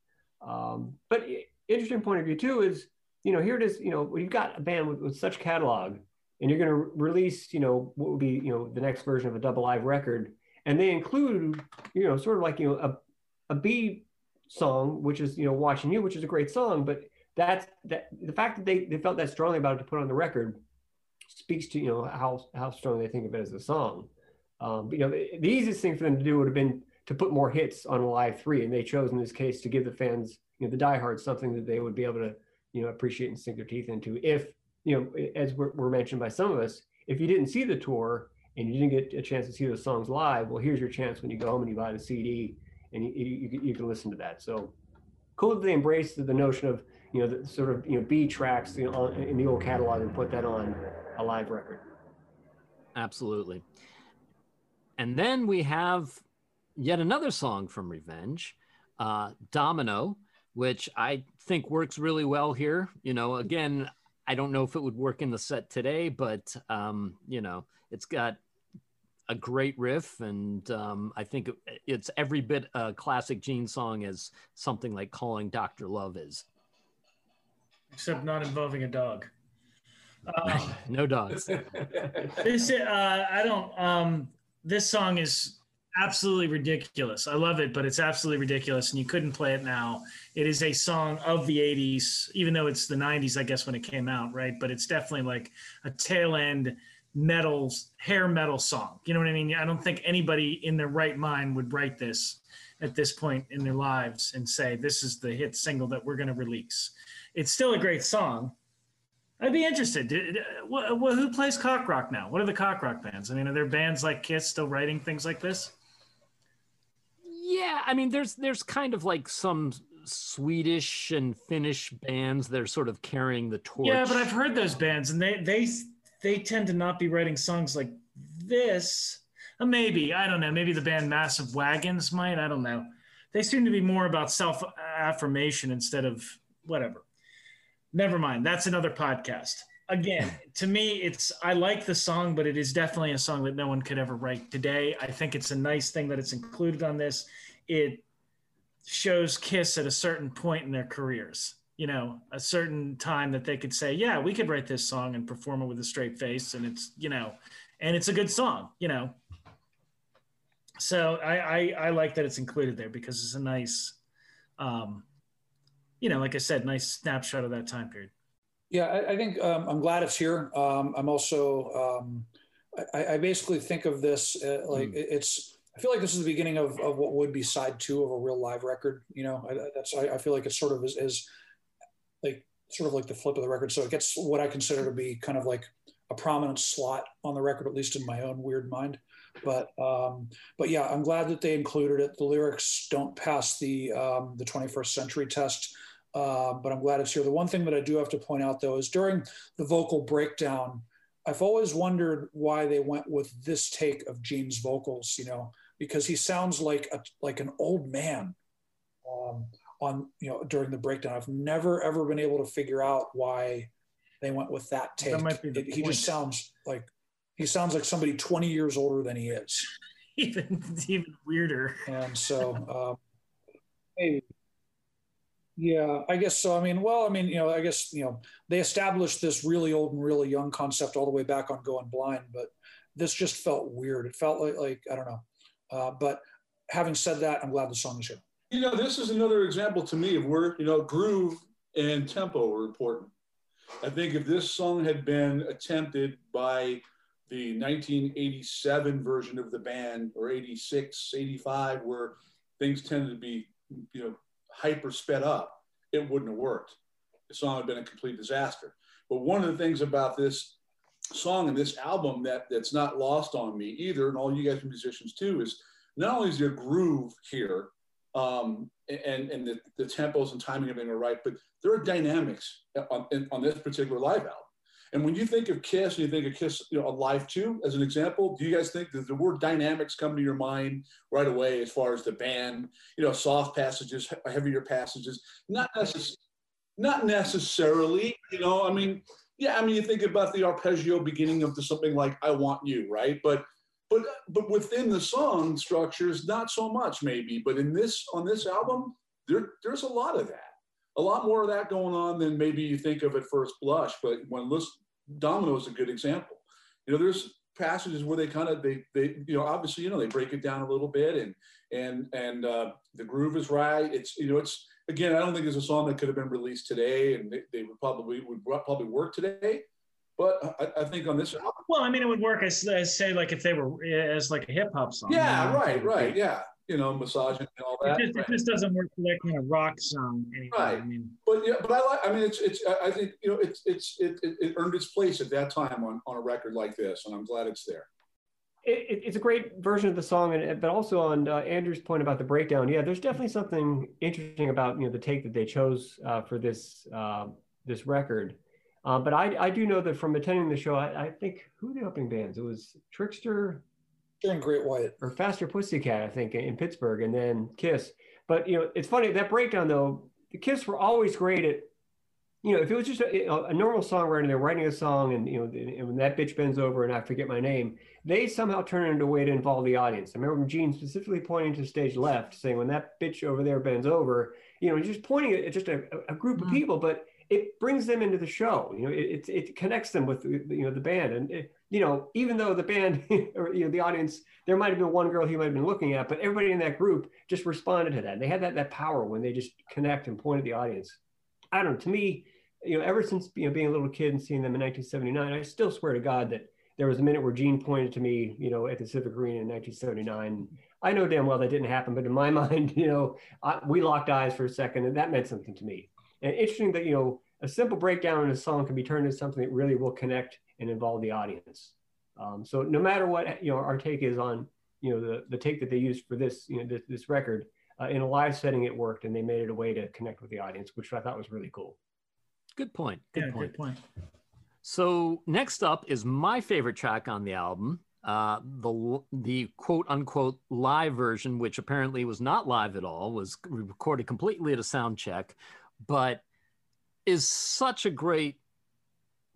Um, but interesting point of view too is you know, here it is, you know, when you've got a band with, with such catalog and you're going to re- release, you know, what would be, you know, the next version of a double live record. And they include, you know, sort of like, you know, a, a B song, which is, you know, Watching You, which is a great song, but that's that the fact that they, they felt that strongly about it to put on the record speaks to, you know, how, how strong they think of it as a song. Um, but, you know, the, the easiest thing for them to do would have been to put more hits on live three. And they chose in this case to give the fans, you know, the diehards something that they would be able to, you know appreciate and sink their teeth into. If you know as were, were mentioned by some of us if you didn't see the tour and you didn't get a chance to see those songs live well here's your chance when you go home and you buy the cd and you, you, you can listen to that. So cool that they embraced the notion of you know the sort of you know b tracks you know in the old catalog and put that on a live record. Absolutely. And then we have yet another song from Revenge, uh, Domino, which I think works really well here. You know, again, I don't know if it would work in the set today, but um, you know, it's got a great riff, and um, I think it's every bit a classic Gene song as something like "Calling Doctor Love" is. Except not involving a dog. Um, (laughs) no dogs. (laughs) this uh, I don't. Um, this song is absolutely ridiculous. I love it, but it's absolutely ridiculous, and you couldn't play it now. It is a song of the '80s, even though it's the '90s, I guess, when it came out, right? But it's definitely like a tail end metal, hair metal song. You know what I mean? I don't think anybody in their right mind would write this at this point in their lives and say this is the hit single that we're going to release. It's still a great song. I'd be interested. Who plays cock rock now? What are the cock rock bands? I mean, are there bands like Kiss still writing things like this? Yeah, I mean, there's there's kind of like some Swedish and Finnish bands that are sort of carrying the torch. Yeah, but I've heard those bands, and they they they tend to not be writing songs like this. Uh, maybe I don't know. Maybe the band Massive Wagons might. I don't know. They seem to be more about self affirmation instead of whatever. Never mind. That's another podcast. Again, (laughs) to me, it's I like the song, but it is definitely a song that no one could ever write today. I think it's a nice thing that it's included on this. It shows Kiss at a certain point in their careers. You know, a certain time that they could say, "Yeah, we could write this song and perform it with a straight face," and it's you know, and it's a good song. You know, so I, I, I like that it's included there because it's a nice, um, you know, like I said, nice snapshot of that time period. Yeah, I, I think um, I'm glad it's here. Um, I'm also, um, I, I, basically think of this uh, like mm. it's. I feel like this is the beginning of, of what would be side two of a real live record. You know, I, that's I, I feel like it's sort of is, is like sort of like the flip of the record. So it gets what I consider to be kind of like a prominent slot on the record, at least in my own weird mind. But um, but yeah, I'm glad that they included it. The lyrics don't pass the um, the 21st century test, uh, but I'm glad it's here. The one thing that I do have to point out though is during the vocal breakdown, I've always wondered why they went with this take of Gene's vocals. You know, because he sounds like a like an old man. Um, on you know during the breakdown, I've never ever been able to figure out why they went with that take. That might be the it, he just sounds like he sounds like somebody 20 years older than he is. (laughs) even even weirder. And so, (laughs) um, maybe. Yeah, I guess so. I mean, well, I mean, you know, I guess you know they established this really old and really young concept all the way back on Going Blind, but this just felt weird. It felt like, like I don't know. Uh, but having said that, I'm glad the song is here. You know, this is another example to me of where you know groove and tempo are important. I think if this song had been attempted by the 1987 version of the band or 86 85 where things tended to be you know hyper sped up it wouldn't have worked the song had been a complete disaster but one of the things about this song and this album that that's not lost on me either and all you guys are musicians too is not only is there groove here um, and and the, the tempos and timing of everything are right but there are dynamics on, on this particular live album and when you think of Kiss, and you think of Kiss, you know, Alive 2 as an example, do you guys think that the word dynamics come to your mind right away as far as the band, you know, soft passages, heavier passages? Not necessarily. Not necessarily, you know. I mean, yeah. I mean, you think about the arpeggio beginning of the, something like "I Want You," right? But, but, but within the song structures, not so much, maybe. But in this on this album, there, there's a lot of that a lot more of that going on than maybe you think of at first blush. But when listen, Domino is a good example. You know, there's passages where they kind of they they you know obviously you know they break it down a little bit and and and uh, the groove is right. It's you know it's again I don't think it's a song that could have been released today and they, they would probably would probably work today. But I, I, think on this well, I mean, it would work as, as say like if they were eh, as like a hip hop song. Yeah, you know? right, right, yeah you know, massaging and all that. It just, right. it just doesn't work for that kind of rock song anymore. Right. I mean, but yeah, but I like. I mean, it's it's. I think you know, it's it's it, it, it earned its place at that time on on a record like this, and I'm glad it's there. It, it's a great version of the song, and but also on uh, Andrew's point about the breakdown. Yeah, there's definitely something interesting about you know the take that they chose uh, for this uh, this record. Uh, but I, I do know that from attending the show, I, I think who the opening bands? It was Trixter and Great White or Faster Pussycat, I think, in Pittsburgh, and then Kiss. But you know, it's funny that breakdown though. The Kiss were always great at you know, if it was just a, a normal songwriter, they're writing a song, and you know, and when that bitch bends over, and I forget my name, they somehow turn it into a way to involve the audience. I remember Gene specifically pointing to stage left, saying, "When that bitch over there bends over," you know, just pointing at just a, a group mm-hmm. of people, but it brings them into the show. You know, it, it, it connects them with you know the band, and it, you know, even though the band (laughs) or you know the audience, there might have been one girl he might have been looking at, but everybody in that group just responded to that. They had that that power when they just connect and point at the audience. I don't know. To me, you know, ever since you know being a little kid and seeing them in 1979, I still swear to God that there was a minute where Gene pointed to me, you know, at the Civic Arena in 1979. I know damn well that didn't happen, but in my (laughs) mind, you know, I, we locked eyes for a second, and that meant something to me. And interesting that you know a simple breakdown in a song can be turned into something that really will connect and involve the audience. Um, so no matter what you know our take is on you know the the take that they used for this you know this, this record uh, in a live setting it worked and they made it a way to connect with the audience, which I thought was really cool. Good point. Good yeah, point. Good point. So next up is my favorite track on the album, uh, the the quote unquote live version, which apparently was not live at all, was recorded completely at a sound check, but is such a great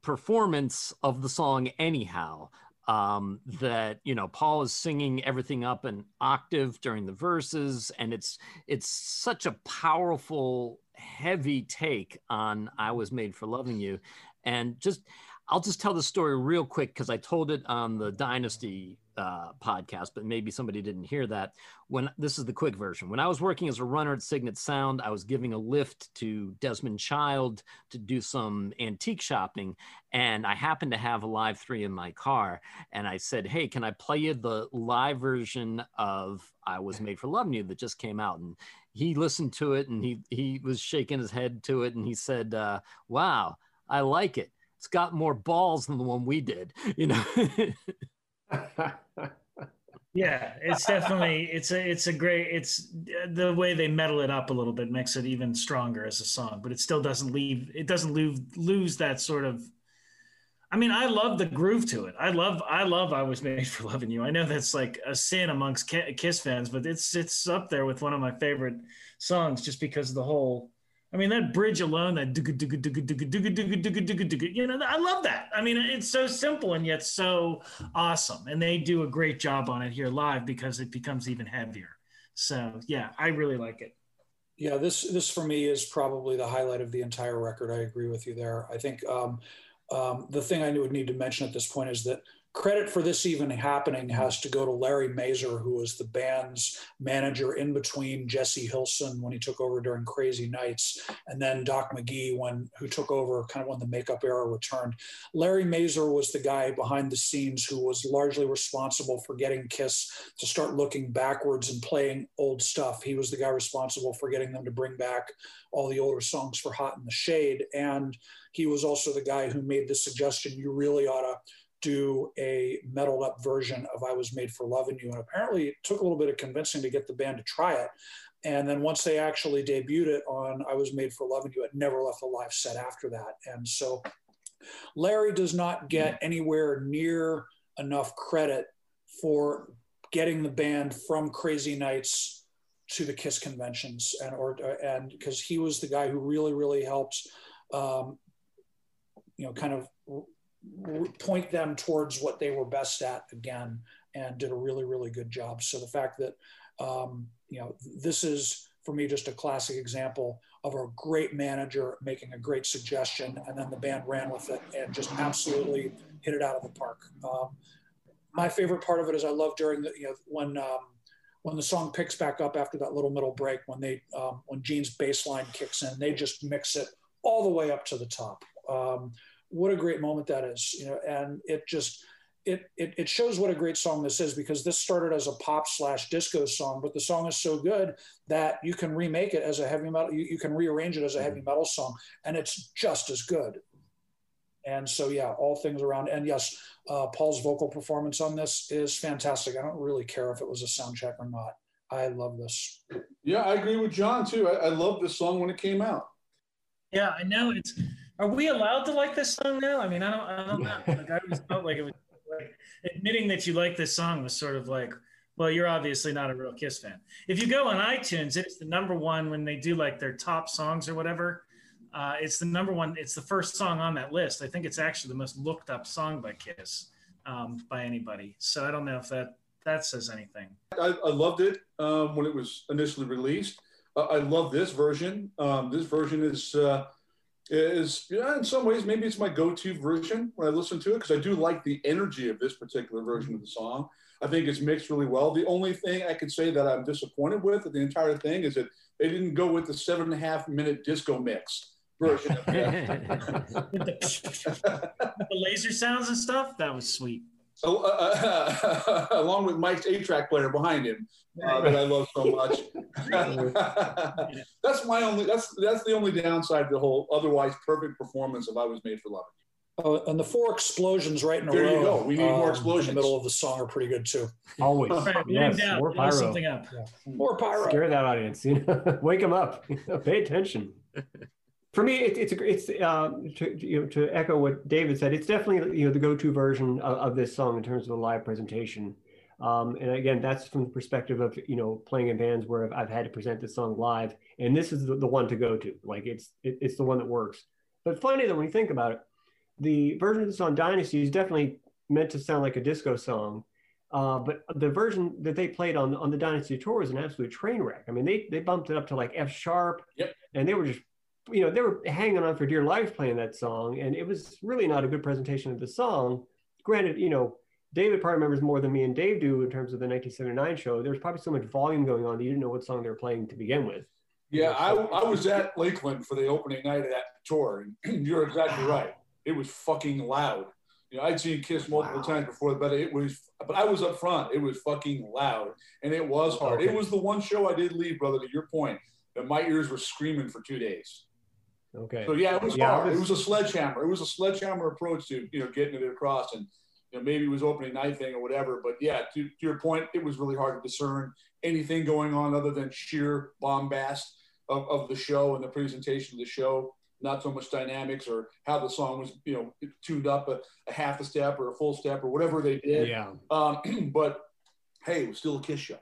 performance of the song anyhow um, that you know paul is singing everything up an octave during the verses and it's it's such a powerful heavy take on i was made for loving you. And just i'll just tell the story real quick because i told it on the dynasty uh, podcast, but maybe somebody didn't hear that. When this is the quick version. When I was working as a runner at Signet Sound, I was giving a lift to Desmond Child to do some antique shopping, and I happened to have a Live Three in my car. And I said, "Hey, can I play you the live version of I Was Made for Loving You that just came out?" And he listened to it, and he he was shaking his head to it, and he said, uh, "Wow, I like it." It's got more balls than the one we did, (laughs) you know. (laughs) yeah it's definitely it's a it's a great it's the way they metal it up a little bit makes it even stronger as a song but it still doesn't leave it doesn't lose lose that sort of i mean i love the groove to it. I love i love i was made for loving you. I know that's like a sin amongst kiss fans but it's it's up there with one of my favorite songs just because of the whole I mean, that bridge alone, that you know, I love that. I mean, it's so simple and yet so awesome. And they do a great job on it here live because it becomes even heavier. So yeah, I really like it. Yeah, this this for me is probably the highlight of the entire record. I agree with you there. I think um, um, the thing I would need to mention at this point is that credit for this even happening has to go to Larry Mazer, who was the band's manager in between Jesse Hilson when he took over during Crazy Nights, and then Doc McGhee when who took over kind of when the makeup era returned. Larry Mazer was the guy behind the scenes who was largely responsible for getting Kiss to start looking backwards and playing old stuff. He was the guy responsible for getting them to bring back all the older songs for Hot in the Shade, and he was also the guy who made the suggestion you really ought to do a metaled up version of I Was Made for Loving You. And apparently it took a little bit of convincing to get the band to try it. And then once they actually debuted it on I Was Made for Loving You, it never left the live set after that. And so Larry does not get anywhere near enough credit for getting the band from Crazy Nights to the Kiss conventions, and or and because he was the guy who really really helped, um, you know, kind of point them towards what they were best at again and did a really really good job. So the fact that um, you know this is for me just a classic example of a great manager making a great suggestion and then the band ran with it and just absolutely hit it out of the park. Um, my favorite part of it is i love during the you know when um, when the song picks back up after that little middle break when they um, when gene's bass line kicks in they just mix it all the way up to the top. Um, what a great moment that is, you know, and it just it, it, it shows what a great song this is because this started as a pop slash disco song, but the song is so good that you can remake it as a heavy metal. You, you can rearrange it as a heavy mm-hmm. metal song, and it's just as good. And so, yeah, all things around. And yes, uh, Paul's vocal performance on this is fantastic. I don't really care if it was a sound check or not. I love this. Yeah, I agree with John too. I, I love this song when it came out. Yeah, I know it's are we allowed to like this song now? I mean, I don't, I don't know. (laughs) Like, I always felt like it was like admitting that you like this song was sort of like, well, you're obviously not a real Kiss fan. If you go on iTunes, it's the number one when they do like their top songs or whatever. Uh, it's the number one. It's the first song on that list. I think it's actually the most looked up song by Kiss um, by anybody. So I don't know if that that says anything. I, I loved it um, when it was initially released. Uh, I love this version. Um, this version is uh, is yeah, in some ways maybe it's my go-to version when I listen to it because I do like the energy of this particular version of the song. I think it's mixed really well. The only thing I could say that I'm disappointed with the entire thing is that they didn't go with the seven and a half minute disco mix version. (laughs) the, (laughs) the laser sounds and stuff. That was sweet. So, uh, uh, along with Mike's eight-track player behind him, uh, that I love so much. (laughs) that's my only. That's that's the only downside to the whole otherwise perfect performance of "I Was Made for Loving." Oh, and the four explosions right in a There row. you go. We need more um, explosions. In the middle of the song are pretty good too. Always. (laughs) Right, yes, down, more pyro. something up. More pyro. Scare that audience. You know, (laughs) wake them up. Pay attention. For me, it, it's a, it's uh, to you know to echo what David said. It's definitely you know the go-to version of, of this song in terms of a live presentation. Um, and again, that's from the perspective of you know playing in bands where I've, I've had to present this song live, and this is the, the one to go to. Like it's it, it's the one that works. But funny that when you think about it, the version of the song Dynasty is definitely meant to sound like a disco song. Uh, but the version that they played on on the Dynasty tour was an absolute train wreck. I mean, they they bumped it up to like F sharp, Yep. and they were just, you know, they were hanging on for dear life playing that song, and it was really not a good presentation of the song. Granted, you know, David probably remembers more than me and Dave do in terms of the 1979 show. There's probably so much volume going on that you didn't know what song they were playing to begin with. Yeah, I, I was at Lakeland for the opening night of that tour, and (clears throat) you're exactly right. It was fucking loud. You know, I'd seen Kiss multiple Wow. times before, but it was, but I was up front. It was fucking loud, and it was hard. Okay. It was the one show I did leave, brother. To your point, that my ears were screaming for two days. Okay. So yeah, it was Yeah, it hard. It was- was a sledgehammer. It was a sledgehammer approach to you know getting it across, and you know maybe it was opening night thing or whatever. But yeah, to, to your point, it was really hard to discern anything going on other than sheer bombast of, of the show and the presentation of the show. Not so much dynamics or how the song was you know tuned up a, a half a step or a full step or whatever they did. Yeah. Um, (clears throat) but hey, it was still a Kiss show.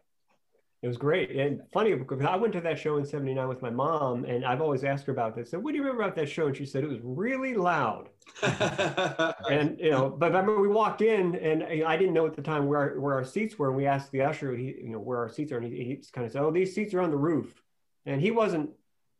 It was great and funny because I went to that show in '79 with my mom, and I've always asked her about this. So, what do you remember about that show? And she said it was really loud. (laughs) And you know, but I remember we walked in, and I didn't know at the time where our, where our seats were, and we asked the usher, he, you know, where our seats are, and he, he just kind of said, "Oh, these seats are on the roof," and he wasn't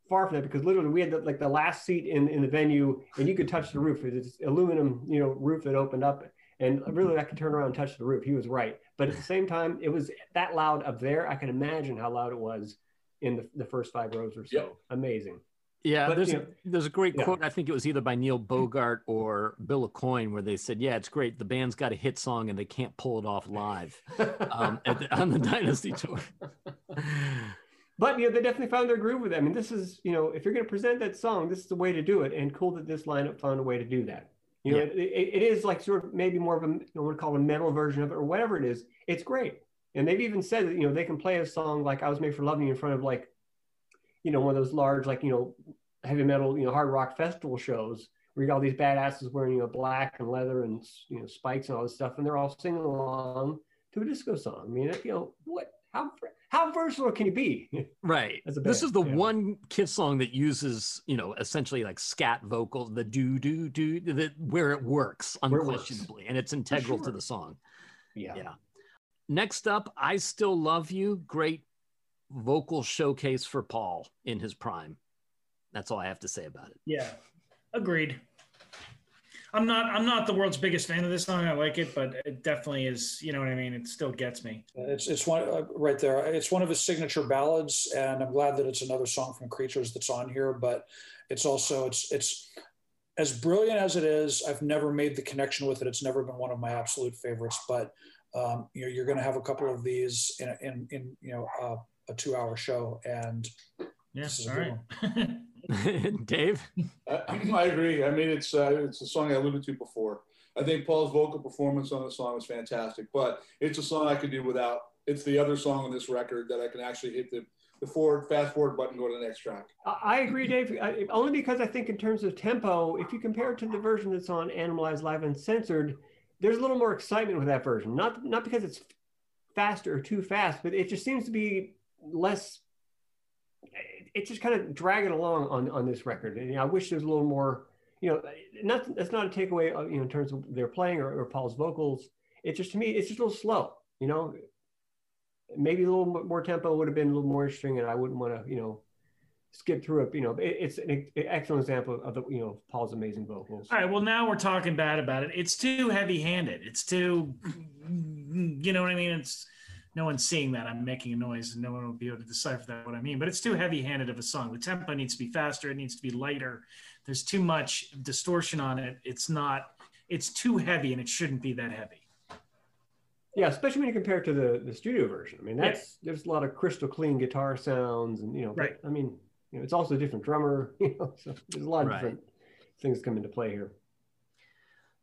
far from that because literally we had the, like the last seat in in the venue, and you could touch the roof. It's aluminum, you know, roof that opened up, and really I could turn around and touch the roof. He was right, but at the same time, it was that loud up there. I can imagine how loud it was in the, the first five rows or so. Yep. Amazing. Yeah, But, there's you a, there's a great yeah. quote. I think it was either by Neil Bogart or Bill Aucoin, where they said, "Yeah, it's great. The band's got a hit song and they can't pull it off live um, at the, on the (laughs) Dynasty tour." (laughs) But you know, they definitely found their groove with it. I mean, this is you know, if you're going to present that song, this is the way to do it. And cool that this lineup found a way to do that. You know, Yeah. it, it- is like sort of maybe more of a you know, what call a metal version of it or whatever it is. It's great. And they've even said that you know they can play a song like "I Was Made for Loving You" in front of like, you know, one of those large like you know, heavy metal you know hard rock festival shows where you got all these badasses wearing you know black and leather and you know spikes and all this stuff, and they're all singing along to a disco song. I mean, you know, what how how versatile can you be? Right. This is the yeah. one Kiss song that uses, you know, essentially like scat vocals, the do do do, that where it works Where it works. unquestionably, and it's integral to the song. yeah. Yeah. Next up, I Still Love You. Great vocal showcase for Paul in his prime. That's all I have to say about it. Yeah, agreed. I'm not. I'm not the world's biggest fan of this song. I like it, but it definitely is. You know what I mean? It still gets me. It's it's one uh, right there. It's one of his signature ballads, and I'm glad that it's another song from Creatures that's on here. But it's also it's it's as brilliant as it is. I've never made the connection with it. It's never been one of my absolute favorites. But um, you know, you're going to have a couple of these in in, in you know uh, a two hour show, and Yeah. Is a All right. (laughs) (laughs) Dave? I, (clears throat) I agree. I mean, it's uh, it's a song I alluded to before. I think Paul's vocal performance on the song was fantastic, but it's a song I could do without. It's the other song on this record that I can actually hit the, the forward, fast forward button, go to the next track. I I agree, Dave. I, only because I think in terms of tempo, if you compare it to the version that's on Animalized Live Uncensored, there's a little more excitement with that version. Not not because it's faster or too fast, but it just seems to be less. It's just kind of dragging along on on this record. And I wish there's a little more. You know, not that's not a takeaway. Of, you know, in terms of their playing or, or Paul's vocals. It's just to me, it's just a little slow. You know, maybe a little more tempo would have been a little more interesting, and I wouldn't want to, you know, skip through it. You know, it, it's an excellent example of the, you know, Paul's amazing vocals. All right. Well, now we're talking bad about it. It's too heavy-handed. It's too, you know what I mean? It's no one's seeing that. I'm making a noise, and no one will be able to decipher that what I mean. But it's too heavy-handed of a song. The tempo needs to be faster. It needs to be lighter. There's too much distortion on it. It's not. It's too heavy, and it shouldn't be that heavy. Yeah, especially when you compare it to the the studio version. I mean, that's yeah. there's a lot of crystal clean guitar sounds, and you know, right. I mean, you know, it's also a different drummer. (laughs) You know, so there's a lot of right. different things come into play here.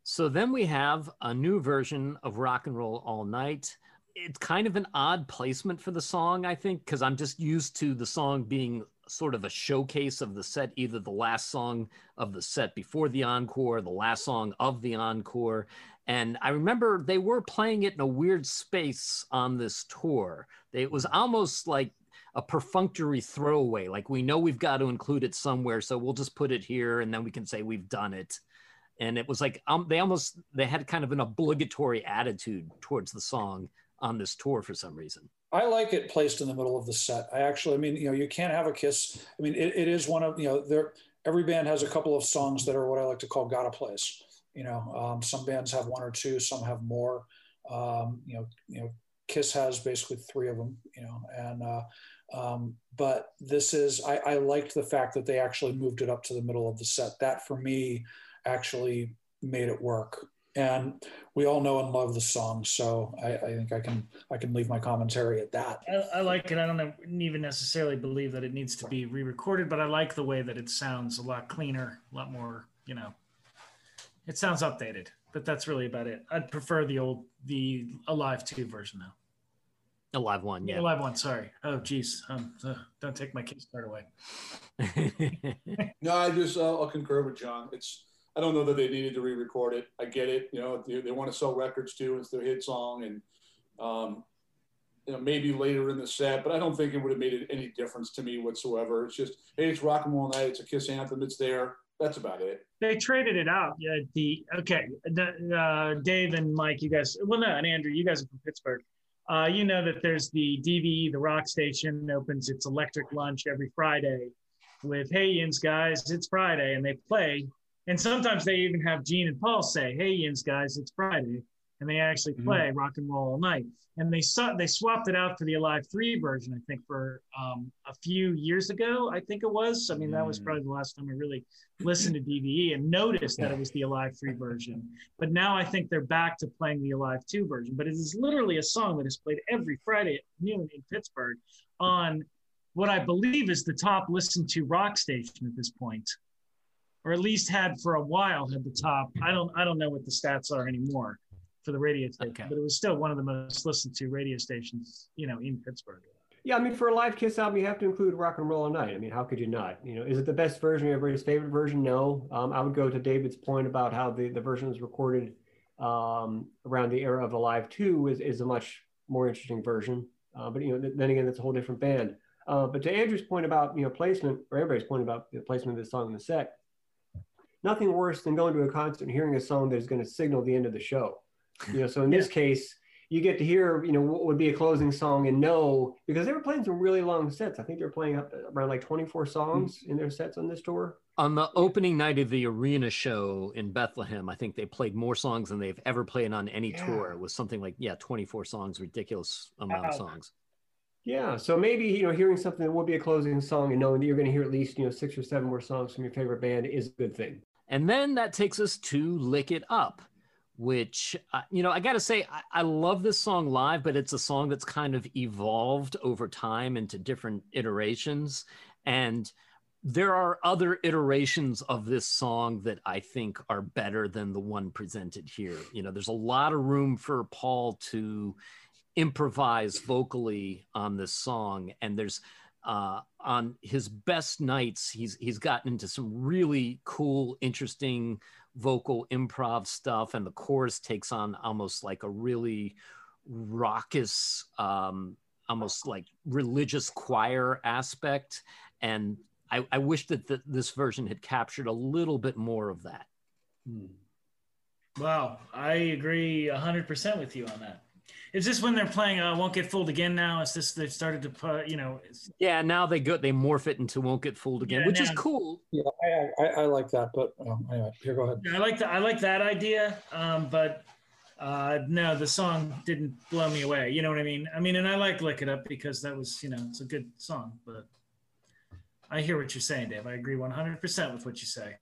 So then we have a new version of Rock and Roll All Night. It's kind of an odd placement for the song, I think, because I'm just used to the song being sort of a showcase of the set, either the last song of the set before the encore, the last song of the encore. And I remember they were playing it in a weird space on this tour. It was almost like a perfunctory throwaway. Like we know we've got to include it somewhere, so we'll just put it here, and then we can say we've done it. And it was like um, they almost they had kind of an obligatory attitude towards the song on this tour for some reason. I like it placed in the middle of the set. I actually, I mean, you know, you can't have a kiss. I mean, it, it is one of you know, there. Every band has a couple of songs that are what I like to call gotta place." You know, um, some bands have one or two, some have more. Um, you know, you know, Kiss has basically three of them. You know, and uh, um, but this is, I, I liked the fact that they actually moved it up to the middle of the set. That for me actually made it work. And we all know and love the song, so I, I think I can I can leave my commentary at that. I, I like it. I don't even necessarily believe that it needs to be re-recorded, but I like the way that it sounds a lot cleaner, a lot more. You know, it sounds updated. But that's really about it. I'd prefer the old, the Alive two version though. A live one, yeah. A live one. Sorry. Oh, geez. Um, uh, don't take my kickstart away. (laughs) no, I just uh, I'll concur with John. It's I don't know that they needed to re-record it. I get it. You know, they, they want to sell records too. It's their hit song, and um, you know maybe later in the set, but I don't think it would have made any difference to me whatsoever. It's just hey, it's rock and roll night. It's a Kiss anthem. It's there. That's about it. They traded it out. Yeah. The okay. The, uh, Dave and Mike, you guys. Well, no, and Andrew, you guys are from Pittsburgh. Uh, you know that there's the DVE, the rock station opens its electric lunch every Friday with, hey, Yins guys, it's Friday. And they play. And sometimes they even have Gene and Paul say, hey, Yins guys, it's Friday and they actually mm-hmm. play mm-hmm. rock and roll all night. And they saw, they swapped it out for the Alive Three version, I think, for um, a few years ago. I think it was. I mean, that was mm. probably the last time I really listened to DVE and noticed that it was the Alive Three version. But now I think they're back to playing the Alive Two version. But it is literally a song that is played every Friday at noon in Pittsburgh on what I believe is the top listened to rock station at this point or at least had for a while had the top. I don't I don't know what the stats are anymore for the radio station, okay. but it was still one of the most listened to radio stations, you know, in Pittsburgh. Yeah, I mean, for a live Kiss album, you have to include "Rock and Roll All Night." I mean, how could you not? You know, is it the best version? Everybody's favorite version? No. Um, I would go to David's point about how the the version was recorded um, around the era of Alive Two is is a much more interesting version. Uh, but you know, then again, that's a whole different band. Uh, but to Andrew's point about you know placement, or everybody's point about the placement of the song in the set, nothing worse than going to a concert and hearing a song that is going to signal the end of the show. You know, so in this case, you get to hear, you know, what would be a closing song and know because they were playing some really long sets. I think they were playing up around like 24 songs mm-hmm. in their sets on this tour. On the opening night of the arena show in Bethlehem, I think they played more songs than they've ever played on any yeah. tour. It was something like, yeah, 24 songs, ridiculous amount wow. of songs. Yeah, so maybe you know hearing something that will be a closing song and knowing that you're going to hear at least you know six or seven more songs from your favorite band is a good thing. And then that takes us to "Lick It Up," which uh, you know i gotta say I, I, love this song live but it's a song that's kind of evolved over time into different iterations. And there are other iterations of this song that i think are better than the one presented here. You know there's a lot of room for paul to improvise vocally on this song and there's uh, on his best nights he's he's gotten into some really cool interesting vocal improv stuff, and the chorus takes on almost like a really raucous, um, almost like religious choir aspect. and I, I wish that the, this version had captured a little bit more of that. Hmm. Wow, I agree hundred percent with you on that. Is this when they're playing uh, "Won't Get Fooled Again"? Now is this they've started to put you know? Yeah, now they go they morph it into "Won't Get Fooled Again," Yeah, which is cool. Yeah, I, I, I like that, but um, anyway, here, go ahead. I like that. I like that idea, um, but uh, no, the song didn't blow me away. You know what I mean? I mean, and I like "Lick It Up" because that was you know it's a good song. But I hear what you're saying, Dave. I agree 100 percent with what you say.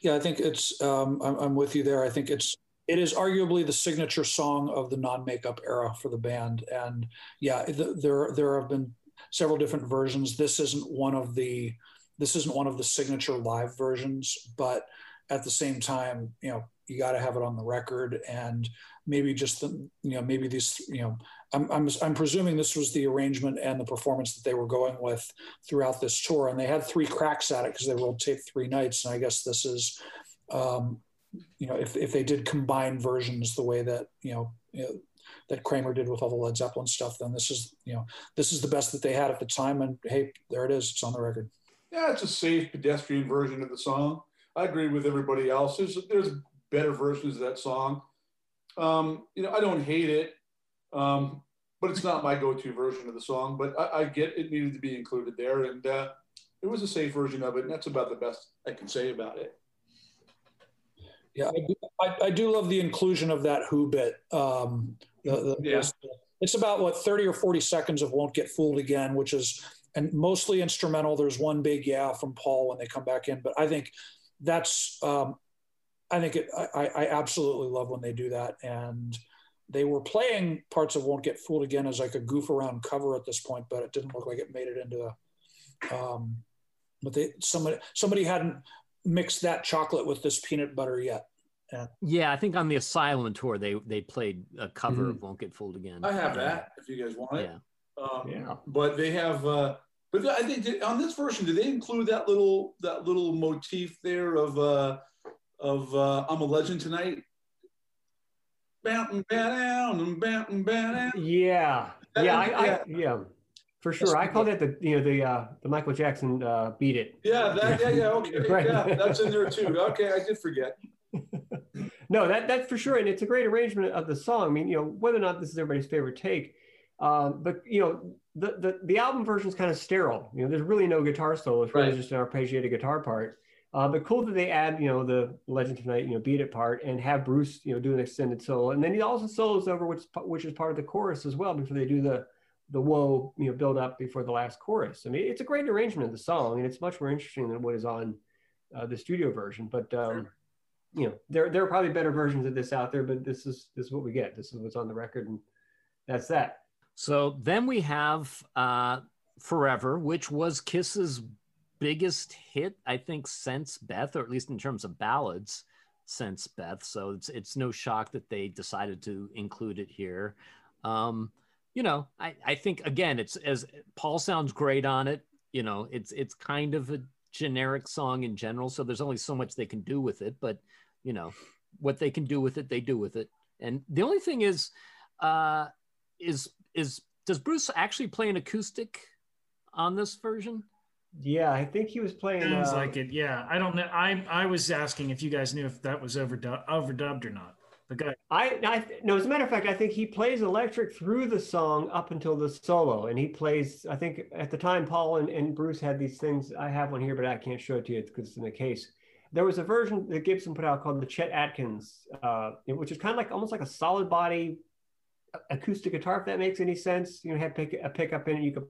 Yeah, I think it's. Um, I'm, I'm with you there. I think it's. It is arguably the signature song of the non-makeup era for the band, and yeah, th- there there have been several different versions. This isn't one of the. This isn't one of the signature live versions, but at the same time, you know, you got to have it on the record, and maybe just the, you know, maybe these, you know, I'm, I'm I'm presuming this was the arrangement and the performance that they were going with throughout this tour, and they had three cracks at it because they rolled tape three nights, and I guess this is, um, you know, if if they did combine versions the way that you know, that Kramer did with all the Led Zeppelin stuff, then this is you know this is the best that they had at the time, and hey, there it is, it's on the record. Yeah, it's a safe pedestrian version of the song. I agree with everybody else. There's there's better versions of that song. Um, you know, I don't hate it, um, but it's not my go-to version of the song. But I, I get it needed to be included there, and uh, it was a safe version of it, and that's about the best I can say about it. Yeah, I do, I, I do love the inclusion of that Who bit. Um, the, the, Yeah. It's about what thirty or forty seconds of "Won't Get Fooled Again," which is and mostly instrumental. There's one big yeah from Paul when they come back in, but I think that's um, I think it, I, I absolutely love when they do that. And they were playing parts of "Won't Get Fooled Again" as like a goof around cover at this point, but it didn't look like it made it into a. Um, but they somebody somebody hadn't mixed that chocolate with this peanut butter yet. Yeah, I think on the Asylum tour they they played a cover Mhm. of "Won't Get Fooled Again." I have that if you guys want it. Yeah. Um, Yeah. But they have. Uh, but I think that on this version, do they include that little that little motif there of uh, of uh, "I'm a Legend Tonight"? Bounting, down, and bounting, down. Yeah, yeah, I, I, yeah. For sure. I call that the you know the uh, the Michael Jackson uh, "Beat It." Yeah, that, yeah, yeah, okay, (laughs) Right. yeah, that's in there too. Okay, I did forget. (laughs) No, that that's for sure, and it's a great arrangement of the song. I mean, you know, whether or not this is everybody's favorite take, um, but you know, the the the album version is kind of sterile. You know, there's really no guitar solo. It's really Right. just an arpeggiated guitar part. Uh, but cool that they add, you know, the Legend Tonight, you know, beat it part, and have Bruce, you know, do an extended solo, and then he also solos over, which which is part of the chorus as well before they do the the whoa, you know, build up before the last chorus. I mean, it's a great arrangement of the song, and it's much more interesting than what is on uh, the studio version. But um, you know, there there are probably better versions of this out there, but this is this is what we get. This is what's on the record, and that's that. So then we have uh, Forever, which was Kiss's biggest hit, I think, since Beth, or at least in terms of ballads, since Beth. So it's it's no shock that they decided to include it here. Um, you know, I, I think again, it's as Paul sounds great on it. You know, it's it's kind of a generic song in general, so there's only so much they can do with it. But you know, what they can do with it, they do with it. And the only thing is, uh, is is does Bruce actually play an acoustic on this version? Yeah, I think he was playing. Sounds uh, like it. Yeah, I don't know. I I was asking if you guys knew if that was overdu- overdubbed or not. I, I no, as a matter of fact, I think he plays electric through the song up until the solo, and he plays. I think at the time, Paul and, and Bruce had these things. I have one here, but I can't show it to you because it's in the case. There was a version that Gibson put out called the Chet Atkins, uh, which is kind of like almost like a solid body acoustic guitar, if that makes any sense. You know, had pick, a pickup in it, you could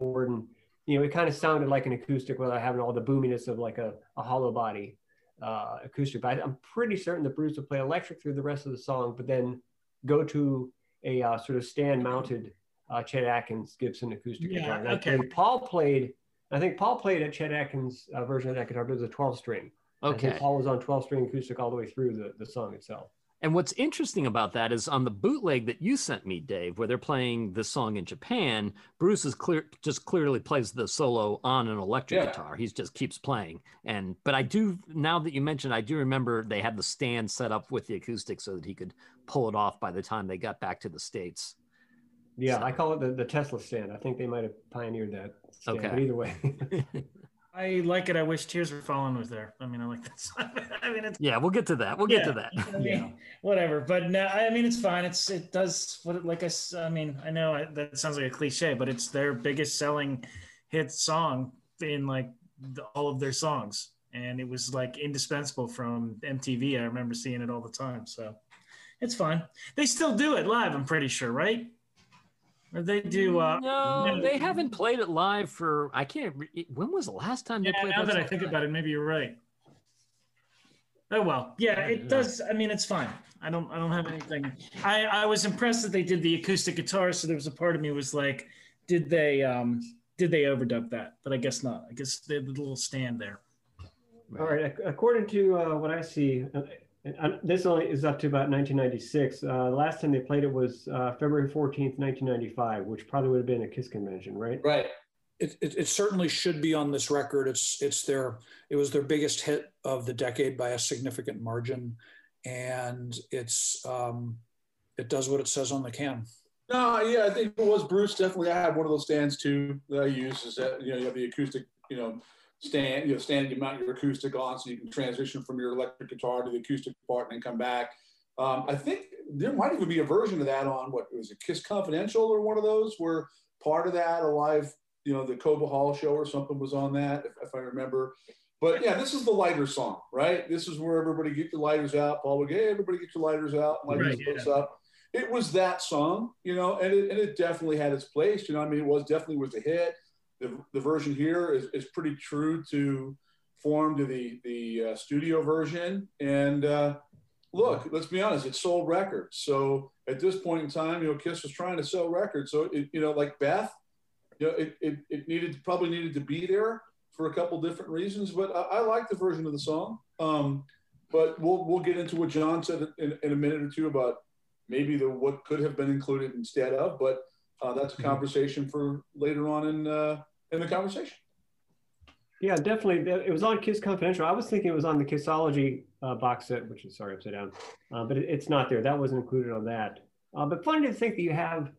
forward, and you know, it kind of sounded like an acoustic without having all the boominess of like a, a hollow body uh, acoustic. But I, I'm pretty certain that Bruce will play electric through the rest of the song, but then go to a uh, sort of stand mounted uh, Chet Atkins Gibson acoustic Yeah, guitar. And okay. think Paul played, I think Paul played a Chet Atkins uh, version of that guitar, but it was a 12 string. I think Okay. Paul was on 12 string acoustic all the way through the, the song itself. And what's interesting about that is on the bootleg that you sent me, Dave, where they're playing this song in Japan, Bruce is clear just clearly plays the solo on an electric Yeah. guitar. He just keeps playing. And but I do now that you mentioned, I do remember they had the stand set up with the acoustic so that he could pull it off by the time they got back to the States. Yeah, I call it the, the Tesla stand. I think they might have pioneered that. Stand, Okay. But either way. (laughs) I like it. I wish Tears Were Falling was there. I mean, I like that (laughs) song. I mean, it's yeah, we'll get to that. We'll get to that. I (laughs) mean, Yeah. whatever. But no, I mean, it's fine. It's it does what it, like I mean, I know I, that sounds like a cliche, but it's their biggest selling hit song in like the, all of their songs, and it was like indispensable from MTV. I remember seeing it all the time. So it's fine. They still do it live. I'm pretty sure, right? Or they do. Uh, no, no. they haven't played it live for. I can't. Re- when was the last time they yeah, played now that? that I song? think about it, maybe you're right. Oh well, yeah, it does. I mean, it's fine. I don't. I don't have anything. I I was impressed that they did the acoustic guitar. So there was a part of me was like, did they um did they overdub that? But I guess not. I guess they had the little stand there. All right. According to uh, what I see, uh, and, uh, this only is up to about 1996. Uh, the last time they played it was uh, February 14th, 1995, which probably would have been a Kiss convention, right? Right. It, it, it certainly should be on this record. It's it's their it was their biggest hit of the decade by a significant margin, and it's um, it does what it says on the can. No, yeah, I think it was Bruce. Definitely, I have one of those stands too that I use. Is that you know you have the acoustic, you know, stand, you know, stand you mount your acoustic on, so you can transition from your electric guitar to the acoustic part and then come back. Um, I think there might even be a version of that on what was it, Kiss Confidential or one of those where part of that a live, you know, the Cobo Hall show or something was on that, if, if I remember. But yeah, this is the lighter song, right? This is where everybody get your lighters out. Paul would hey, everybody get your lighters out, light Right, place up it was that song, you know, and it, and it definitely had its place. You know, I mean, it was definitely was a hit. The, the version here is, is pretty true to form to the the uh, studio version. And uh, look, let's be honest, it sold records. So at this point in time, you know, Kiss was trying to sell records. So it, you know, like Beth, you know, it, it, it needed probably needed to be there for a couple different reasons. But I, I like the version of the song. Um, but we'll we'll get into what John said in, in a minute or two about maybe the what could have been included instead of, but uh, that's a conversation for later on in uh, in the conversation. Yeah, definitely. It was on Kiss Confidential. I was thinking it was on the Kissology uh, box set, which is sorry upside down, uh, but it, it's not there. That wasn't included on that. Uh, but funny to think that you have.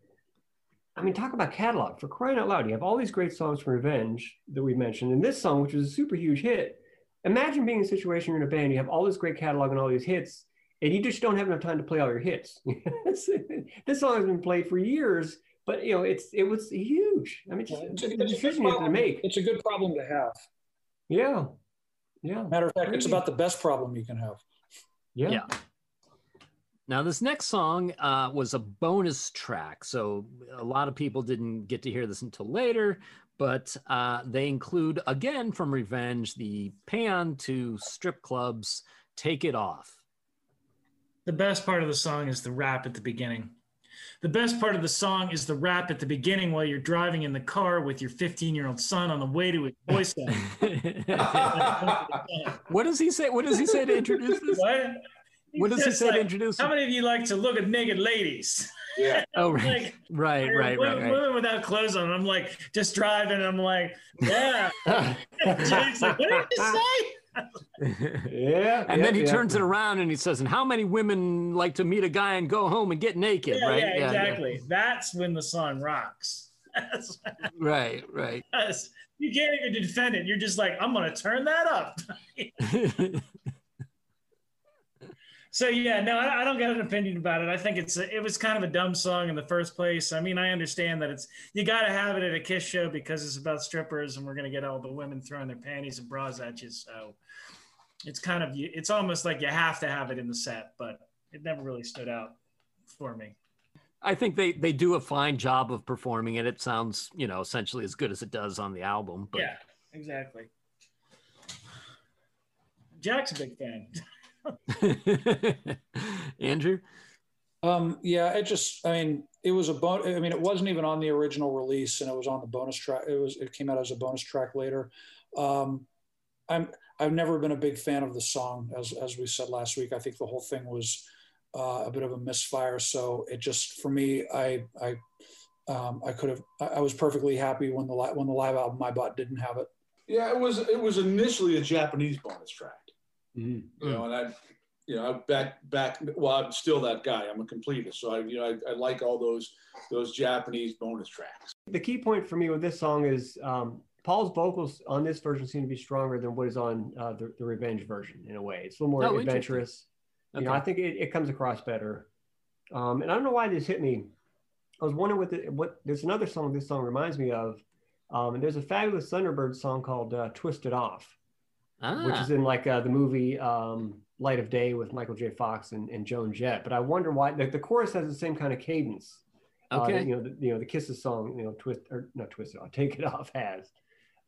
I mean, talk about catalog for crying out loud. You have all these great songs from Revenge that we mentioned, and this song, which was a super huge hit. Imagine being in a situation you're in a band, you have all this great catalog and all these hits, and you just don't have enough time to play all your hits. (laughs) this song has been played for years, but you know it's it was huge. I mean, just, It's a- it's good decision you have to make. It's a good problem to have. Yeah, yeah, Matter of fact, it's about the best problem you can have. yeah. Yeah. Now, this next song uh, was a bonus track. So, a lot of people didn't get to hear this until later, but uh, they include, again from Revenge, the Pan to strip clubs, Take It Off. The best part of the song is the rap at the beginning. The best part of the song is the rap at the beginning while you're driving in the car with your 15 year old son on the way to his voice (laughs) lesson. what does he say? What does he say to introduce this? What? What does he says, say to like, introduce? How it? many of you like to look at naked ladies? Yeah. (laughs) Oh, right, Like, right, right, women, right, right. women without clothes on. I'm like, just driving. I'm like, yeah. (laughs) Jake's like, what did you say? (laughs) Yeah. And then he yeah. turns it around and he says, "And how many women like to meet a guy and go home and get naked?" Yeah, right? yeah, exactly. That's when the song rocks. (laughs) Right, right. you can't even defend it. You're just like, I'm gonna turn that up. (laughs) So yeah, no, I, I don't got an opinion about it. I think it's a, it was kind of a dumb song in the first place. I mean, I understand that it's you got to have it at a Kiss show because it's about strippers and we're gonna get all the women throwing their panties and bras at you. So it's kind of it's almost like you have to have it in the set, but it never really stood out for me. I think they they do a fine job of performing it. It sounds, you know, essentially as good as it does on the album. But Yeah, exactly. Jack's a big fan. (laughs) Andrew, Um, yeah, it just, I mean, it was a bon- I mean, it wasn't even on the original release and it was on the bonus track. It was, it came out as a bonus track later. Um, I'm, I've never been a big fan of the song, as, as we said last week. I think the whole thing was uh, a bit of a misfire. So it just, for me, I, I, um, I could have, I, I was perfectly happy when the, li- when the live album I bought didn't have it. Yeah, it was it was initially a Japanese bonus track. Mhm. You know, and I you know, I back back. Well, I'm still that guy. I'm a completist, so I, you know, I, I like all those those Japanese bonus tracks. The key point for me with this song is um, Paul's vocals on this version seem to be stronger than what is on uh, the, the Revenge version in a way. It's a little more Oh, adventurous. You know, I think it, it comes across better. Um, and I don't know why this hit me. I was wondering what the, what there's another song this song reminds me of. Um, and there's a fabulous Thunderbird song called uh, "Twisted Off," which Ah, is in like uh, the movie um, Light of Day with Michael J. Fox and, and Joan Jett. But I wonder why the, the chorus has the same kind of cadence. uh, okay. you know, the, you know, the Kisses song, you know, twist or not twist it off, (laughs) take it off has.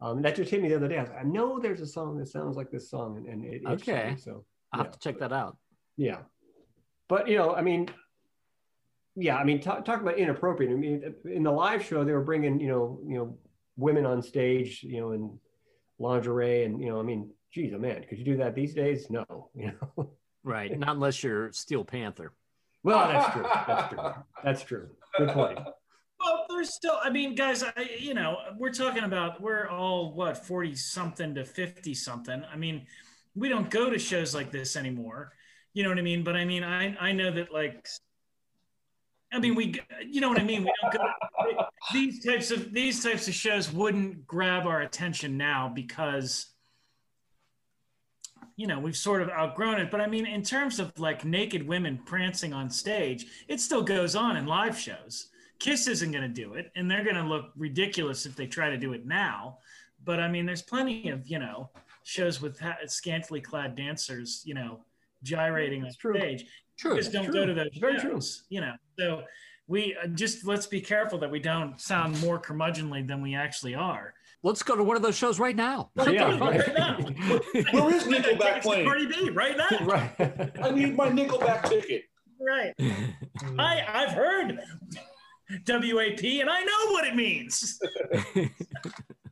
Um, that just hit me the other day. I was like, I know there's a song that sounds like this song, and, and it, Okay. so I'll have to check that out. yeah, but you know, I mean, yeah, I mean, talk, talk about inappropriate. I mean, in the live show, they were bringing, you know, you know, women on stage, you know, in lingerie, and you know, I mean, geez, oh man, could you do that these days? No, (laughs) you know. Right. Not unless you're Steel Panther. well, that's true. That's true. That's true. Good point. There's still, I mean, guys, I, you know, we're talking about, we're all what, 40 something to 50 something. I mean, we don't go to shows like this anymore. You know what I mean? But I mean, I, I know that like, I mean, we, you know what I mean? We don't go, (laughs) these types of, these types of shows wouldn't grab our attention now because, you know, we've sort of outgrown it. But I mean, in terms of like naked women prancing on stage, it still goes on in live shows. Kiss isn't going to do it, and they're going to look ridiculous if they try to do it now. But I mean, there's plenty of you know shows with ha- scantily clad dancers, you know, gyrating on true. stage. True. Just don't true. go to those It's very true. you know. So we uh, just let's be careful that we don't sound more curmudgeonly than we actually are. Let's go to one of those shows right now. Yeah, right now. (laughs) Where is We got Nickelback playing? Cardi B right now. (laughs) right. I need my Nickelback ticket. Right. (laughs) I I've heard WAP and I know what it means. (laughs)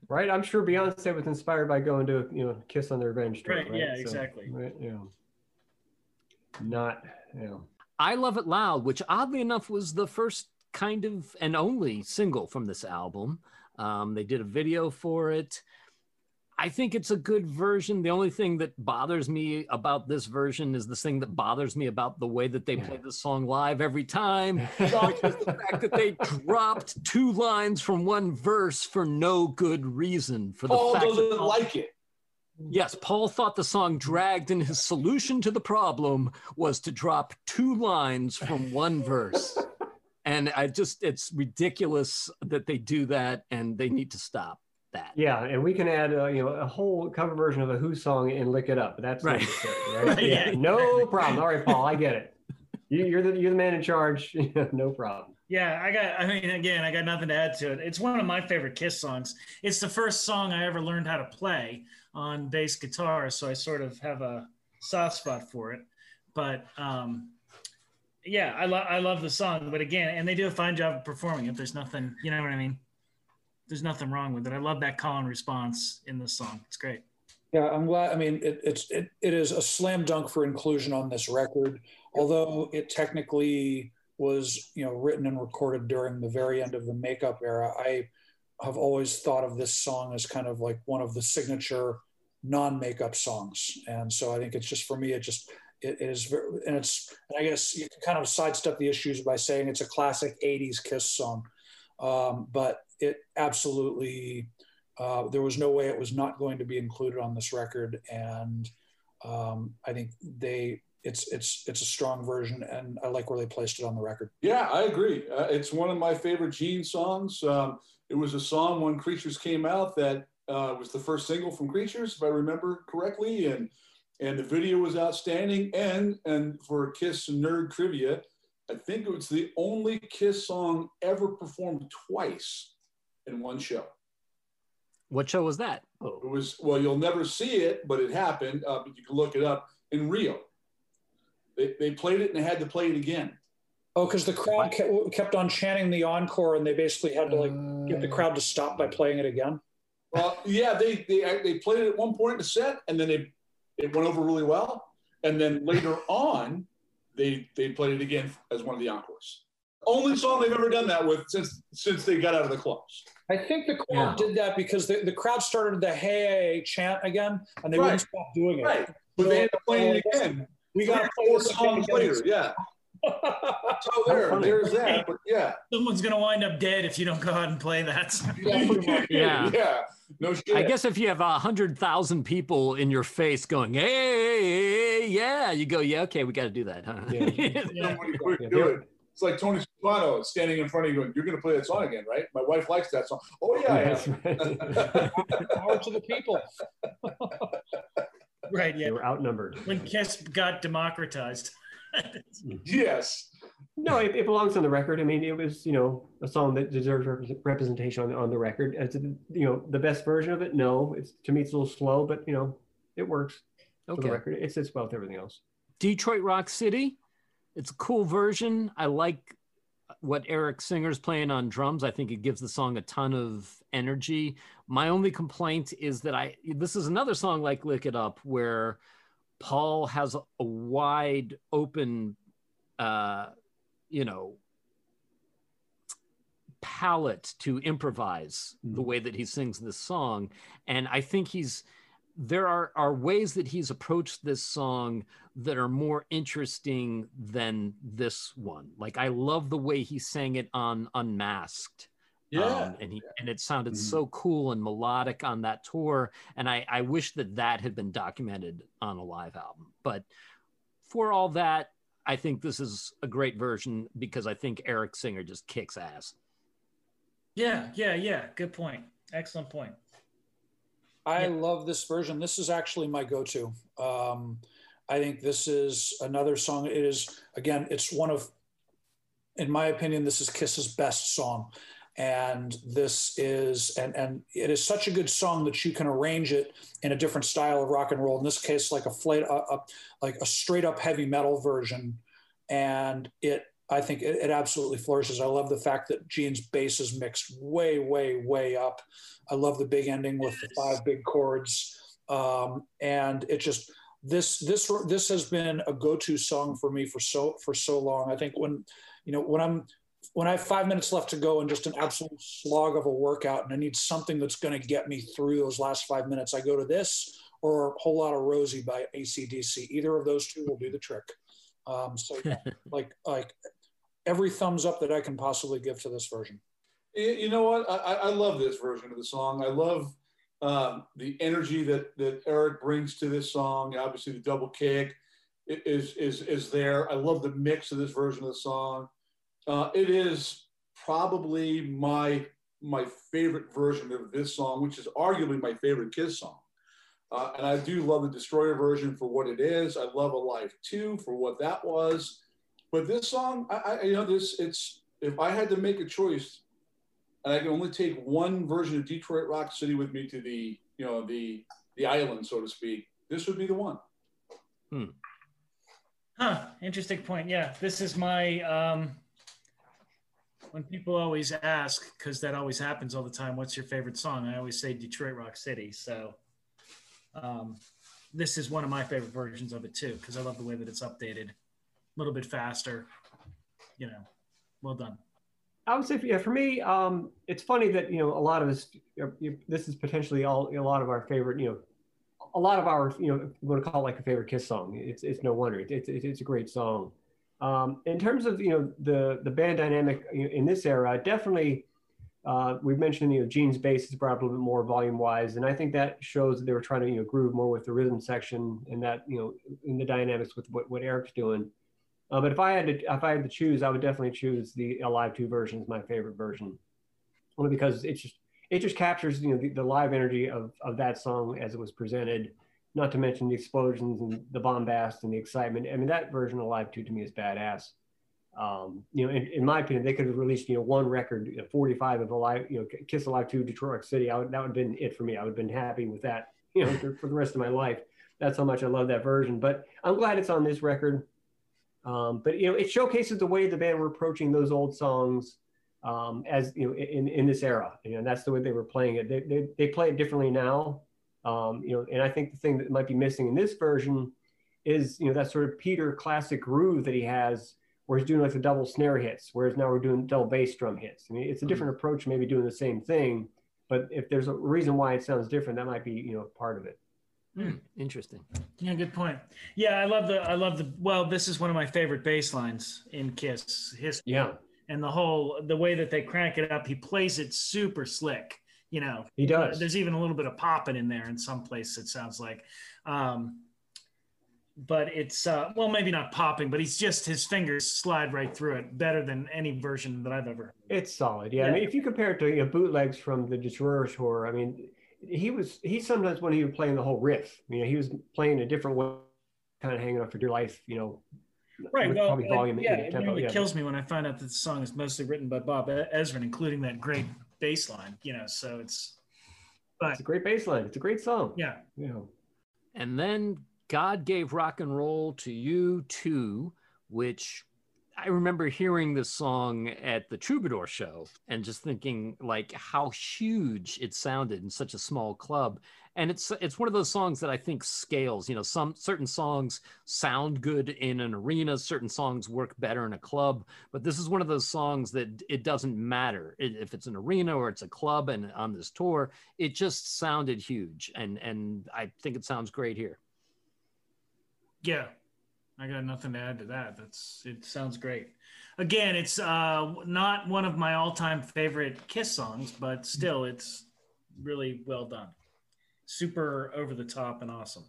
Right, I'm sure Beyonce was inspired by going to you know Kiss on the Revenge tour. Right, Right, yeah, exactly. Right, yeah. Not, Yeah. I Love It Loud, which oddly enough was the first kind of and only single from this album. Um, they did a video for it. I think it's a good version. The only thing that bothers me about this version is the thing that bothers me about the way that they play the song live every time, (laughs) the fact that they dropped two lines from one verse for no good reason. For the Paul fact that doesn't Paul- like it. Yes, Paul thought the song dragged, and his solution to the problem was to drop two lines from one verse. (laughs) And I just, it's ridiculous that they do that, and they need to stop that. Yeah, and we can add uh, you know a whole cover version of a Who song and lick it up. But that's Right. necessary, right? (laughs) Right, Yeah, yeah. no problem. All right, Paul, I get it. You, you're the you're the man in charge. (laughs) no problem. Yeah, I got I mean again, I got nothing to add to it. It's one of my favorite Kiss songs. It's the first song I ever learned how to play on bass guitar, so I sort of have a soft spot for it. But um yeah, I love I love the song, but again, and they do a fine job of performing it. There's nothing, you know what I mean? There's nothing wrong with it. I love that call and response in this song. It's great. Yeah, I'm glad. I mean, it, it's it, it is a slam dunk for inclusion on this record, although it technically was you know written and recorded during the very end of the makeup era. I have always thought of this song as kind of like one of the signature non-makeup songs, and so I think it's just for me, it just it, it is very, and it's and I guess you can kind of sidestep the issues by saying it's a classic '80s Kiss song, um, but it absolutely uh, there was no way it was not going to be included on this record, and um, I think they it's it's it's a strong version, and I like where they placed it on the record. Yeah, I agree. Uh, it's one of my favorite Gene songs. Um, it was a song when Creatures came out that uh, was the first single from Creatures, if I remember correctly, and and the video was outstanding. And and for Kiss nerd trivia, I think it was the only Kiss song ever performed twice in one show. What show was that? It was well, you'll never see it, but it happened. Uh, but you can look it up in Rio. They, they played it and they had to play it again. Oh, because the crowd kept, kept on chanting the encore, and they basically had to like get the crowd to stop by playing it again. Well, yeah, they they they played it at one point in the set, and then they it went over really well, and then later on, they they played it again as one of the encores. Only song they've ever done that with since since they got out of the clubs. I think the crowd Yeah. did that because the, the crowd started the hey chant again, and they Right. wouldn't stop doing it. Right, but they ended up playing it again We got to play four this songs again. later. Yeah. (laughs) So there, there's that. But yeah, Someone's gonna wind up dead if you don't go out and play that. (laughs) yeah, Yeah. (laughs) yeah. No shit. I guess if you have a hundred thousand people in your face going, "Hey, yeah," you go, "Yeah, okay, we got to do that, huh?" Yeah. (laughs) Yeah. Somebody quick Yeah, do it. It's like Tony Soprano standing in front of you going, "You're going to play that song again, right?" My wife likes that song. Oh yeah, I That's am. right. (laughs) Power to the people. (laughs) right. yeah. they Yeah. were outnumbered. When Kiss got democratized. Mm-hmm. yes. No, it, it belongs on the record. I mean, it was you know a song that deserves repres- representation on on the record. It's you know the best version of it. No, it's to me it's a little slow, but you know it works for the okay. record. It sits well with everything else. Detroit Rock City. It's a cool version. I like what Eric Singer's playing on drums. I think it gives the song a ton of energy. My only complaint is that I this is another song like Lick It Up where Paul has a wide open uh you know palette to improvise the Mhm. way that he sings this song and I think he's there are are ways that he's approached this song that are more interesting than this one. Like I love the way he sang it on Unmasked. Yeah. Um, and he and it sounded Mhm. so cool and melodic on that tour. And I I wish that that had been documented on a live album. But for all that, I think this is a great version because I think Eric Singer just kicks ass. Yeah. Yeah. Yeah. Good point. Excellent point. I Yeah. love this version. This is actually my go-to. Um, I think this is another song. It is again, it's one of, in my opinion, this is Kiss's best song, and this is and and it is such a good song that you can arrange it in a different style of rock and roll. In this case, like a flat, a, a, like a straight up heavy metal version, and it. I think it, it absolutely flourishes. I love the fact that Gene's bass is mixed way, way, way up. I love the big ending with the five big chords, um, and it just this this this has been a go-to song for me for so for so long. I think when you know when I'm when I have five minutes left to go and just an absolute slog of a workout, and I need something that's going to get me through those last five minutes, I go to this or a whole lot of Rosie by ACDC. Either of those two will do the trick. Um, so yeah, (laughs) like like every thumbs up that I can possibly give to this version. You know what? I, I I love this version of the song. I love um, the energy that that Eric brings to this song. Obviously, the double kick is is is there. I love the mix of this version of the song. Uh, it is probably my my favorite version of this song, which is arguably my favorite Kiss song. Uh, and I do love the Destroyer version for what it is. I love Alive 2 for what that was. But this song, I, I you know, this it's if I had to make a choice, and I can only take one version of Detroit Rock City with me to the you know the the island, so to speak, this would be the one. Hmm. Huh. Interesting point. Yeah. This is my um when people always ask, because that always happens all the time, what's your favorite song? I always say Detroit Rock City. So um this is one of my favorite versions of it too, because I love the way that it's updated. Little bit faster. You know, well done. I would say, yeah, for me, um, it's funny that you know a lot of you- this is potentially all a lot of our favorite. You know, a lot of our. You know, want to call it like a favorite Kiss song. It's it's no wonder. It's it's, it's a great song. Um, in terms of you know the the band dynamic in this era, definitely. Uh, we've mentioned you know Gene's bass is brought up a little bit more volume wise, and I think that shows that they were trying to you know groove more with the rhythm section and that you know in the dynamics with what, what Eric's doing. Uh, but if I had to, if I had to choose, I would definitely choose the Alive Two version Is my favorite version, only because it just it just captures you know the, the live energy of of that song as it was presented. Not to mention the explosions and the bombast and the excitement. I mean, that version of Alive Two to me is badass. Um, you know, in, in my opinion, they could have released you know one record, you know, 45 of Alive, you know, Kiss Alive Two, Detroit City. I would that would have been it for me. I would have been happy with that, you know, (laughs) for the rest of my life. That's how much I love that version. But I'm glad it's on this record. Um, but you know, it showcases the way the band were approaching those old songs um, as you know in, in this era. You know, and that's the way they were playing it. They, they, they play it differently now. Um, you know, and I think the thing that might be missing in this version is you know that sort of Peter classic groove that he has, where he's doing like the double snare hits, whereas now we're doing double bass drum hits. I mean, it's a different approach, maybe doing the same thing, but if there's a reason why it sounds different, that might be you know part of it. Hmm, interesting. Yeah, good point. Yeah, I love the I love the well, this is one of my favorite bass lines in Kiss history. Yeah, And the whole the way that they crank it up, he plays it super slick. You know, he does. there's even a little bit of popping in there in some place it sounds like um but it's uh well maybe not popping but he's just his fingers slide right through it better than any version that i've ever heard It's solid. Yeah. I mean, if you compare it to you know, bootlegs from the Destroyer tour, I mean, he was he sometimes when he was playing the whole riff, you know, he was playing a different way, kind of hanging on for dear life, you know. right with well probably uh, volume yeah and it tempo, really yeah. kills me when i find out that the song is mostly written by bob ezrin including that great bass line you know so it's but It's a great bass line. It's a great song. yeah You know. And then God gave rock and roll to you too, which I remember hearing this song at the Troubadour show and just thinking like how huge it sounded in such a small club. And it's it's one of those songs that I think scales. You know, some certain songs sound good in an arena, certain songs work better in a club. But this is one of those songs that it doesn't matter if it's an arena or it's a club. And on this tour, it just sounded huge, and and I think it sounds great here. Yeah, I got nothing to add to that. That's it. Sounds great. Again, it's uh, not one of my all-time favorite Kiss songs, but still, it's really well done. Super over the top and awesome.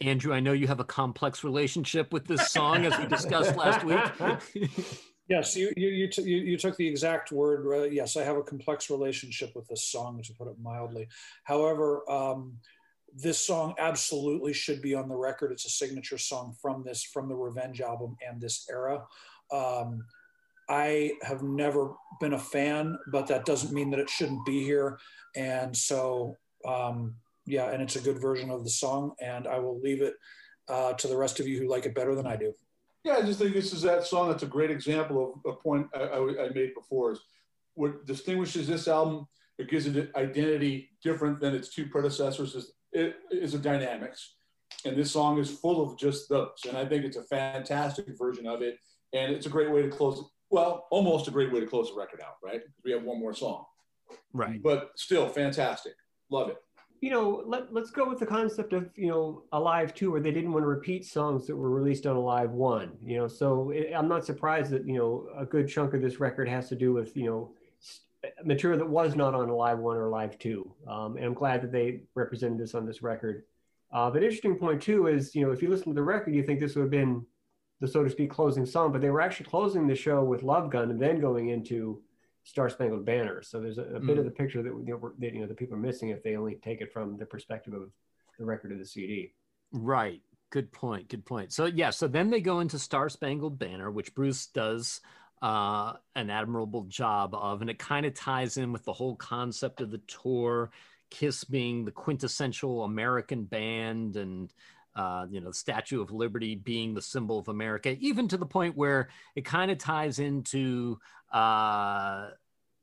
Andrew, I know you have a complex relationship with this song, as we discussed last week. (laughs) Yes, you you you, t- you, you took the exact word. Uh, yes, I have a complex relationship with this song, to put it mildly. However, um, this song absolutely should be on the record. It's a signature song from this from the Revenge album and this era. Um, I have never been a fan, but that doesn't mean that it shouldn't be here. And so, um, yeah, and it's a good version of the song. And I will leave it uh, to the rest of you who like it better than I do. Yeah, I just think this is that song that's a great example of a point I, I, I made before is what distinguishes this album, it gives it an identity different than its two predecessors, is, is a dynamics. And this song is full of just those. And I think it's a fantastic version of it. And it's a great way to close, well, almost a great way to close the record out, right? Because we have one more song, right. but still fantastic. Love it. you know, let, let's go with the concept of, you know, Alive 2, where they didn't want to repeat songs that were released on Alive 1, you know, so it, I'm not surprised that, you know, a good chunk of this record has to do with, you know, s- material that was not on Live 1 or Live 2. Um, and I'm glad that they represented this on this record. Uh, but interesting point, too, is, you know, if you listen to the record, you think this would have been the, so to speak, closing song, but they were actually closing the show with Love Gun and then going into Star Spangled Banner. So there's a, a bit Mm. of the picture that, you know, that you know the people are missing if they only take it from the perspective of the record of the CD. Right. Good point. Good point. So yeah, so then they go into Star Spangled Banner, which Bruce does uh, an admirable job of, and it kind of ties in with the whole concept of the tour, Kiss being the quintessential American band, and uh, you know, the Statue of Liberty being the symbol of America, even to the point where it kind of ties into uh,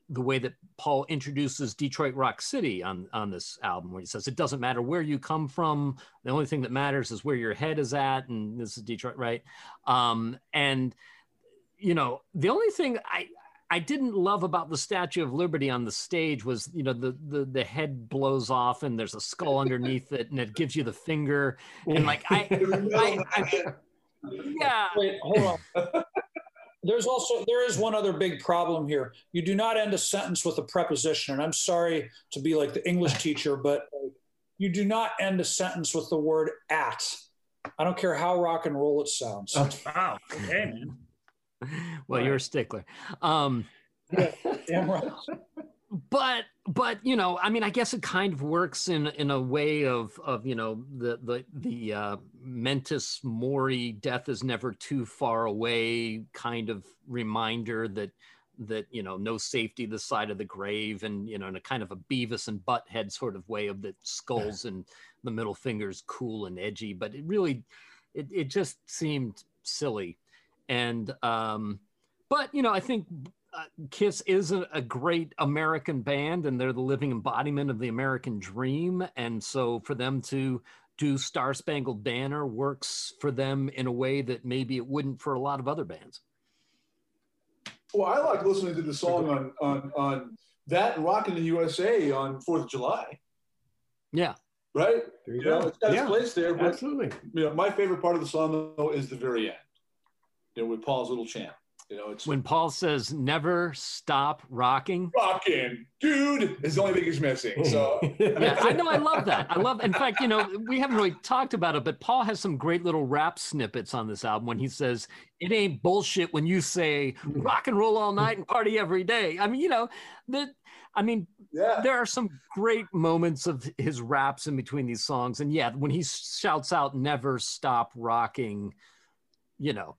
the way that Paul introduces Detroit Rock City on on this album, where he says it doesn't matter where you come from, the only thing that matters is where your head is at, and this is Detroit, right? Um, and you know, the only thing I I didn't love about the Statue of Liberty on the stage was, you know, the the the head blows off and there's a skull underneath it, and it gives you the finger, and like I, (laughs) I, I yeah, Wait, hold on. There's also there is one other big problem here. You do not end a sentence with a preposition, and I'm sorry to be like the English teacher, but you do not end a sentence with the word "at." I don't care how rock and roll it sounds. Wow. Okay, man. (laughs) well, you're a stickler. Um, (laughs) Damn right. (laughs) but but you know i mean i guess it kind of works in in a way of of you know the the the uh memento mori death is never too far away kind of reminder that that you know no safety this side of the grave and you know in a kind of a beavis and butthead sort of way of the skulls and the middle fingers cool and edgy but it really it, it just seemed silly and um but you know i think uh, Kiss is a, a great American band, and they're the living embodiment of the American dream. And so, for them to do Star Spangled Banner works for them in a way that maybe it wouldn't for a lot of other bands. Well, I like listening to the song on on on that and Rockin' the USA on Fourth of July. Yeah, right? There you You know, it's got its place there. But absolutely. you know, my favorite part of the song though is the very end. You know, with Paul's little chant. You know, it's When Paul says never stop rocking. rocking, dude, is the only thing he's missing. So (laughs) Yeah, I know. I love that. I love. In fact, you know, we haven't really talked about it, but Paul has some great little rap snippets on this album when he says, "It ain't bullshit when you say rock and roll all night and party every day." I mean, you know, that. I mean, yeah, there are some great moments of his raps in between these songs, and yeah, when he shouts out "Never stop rocking," you know,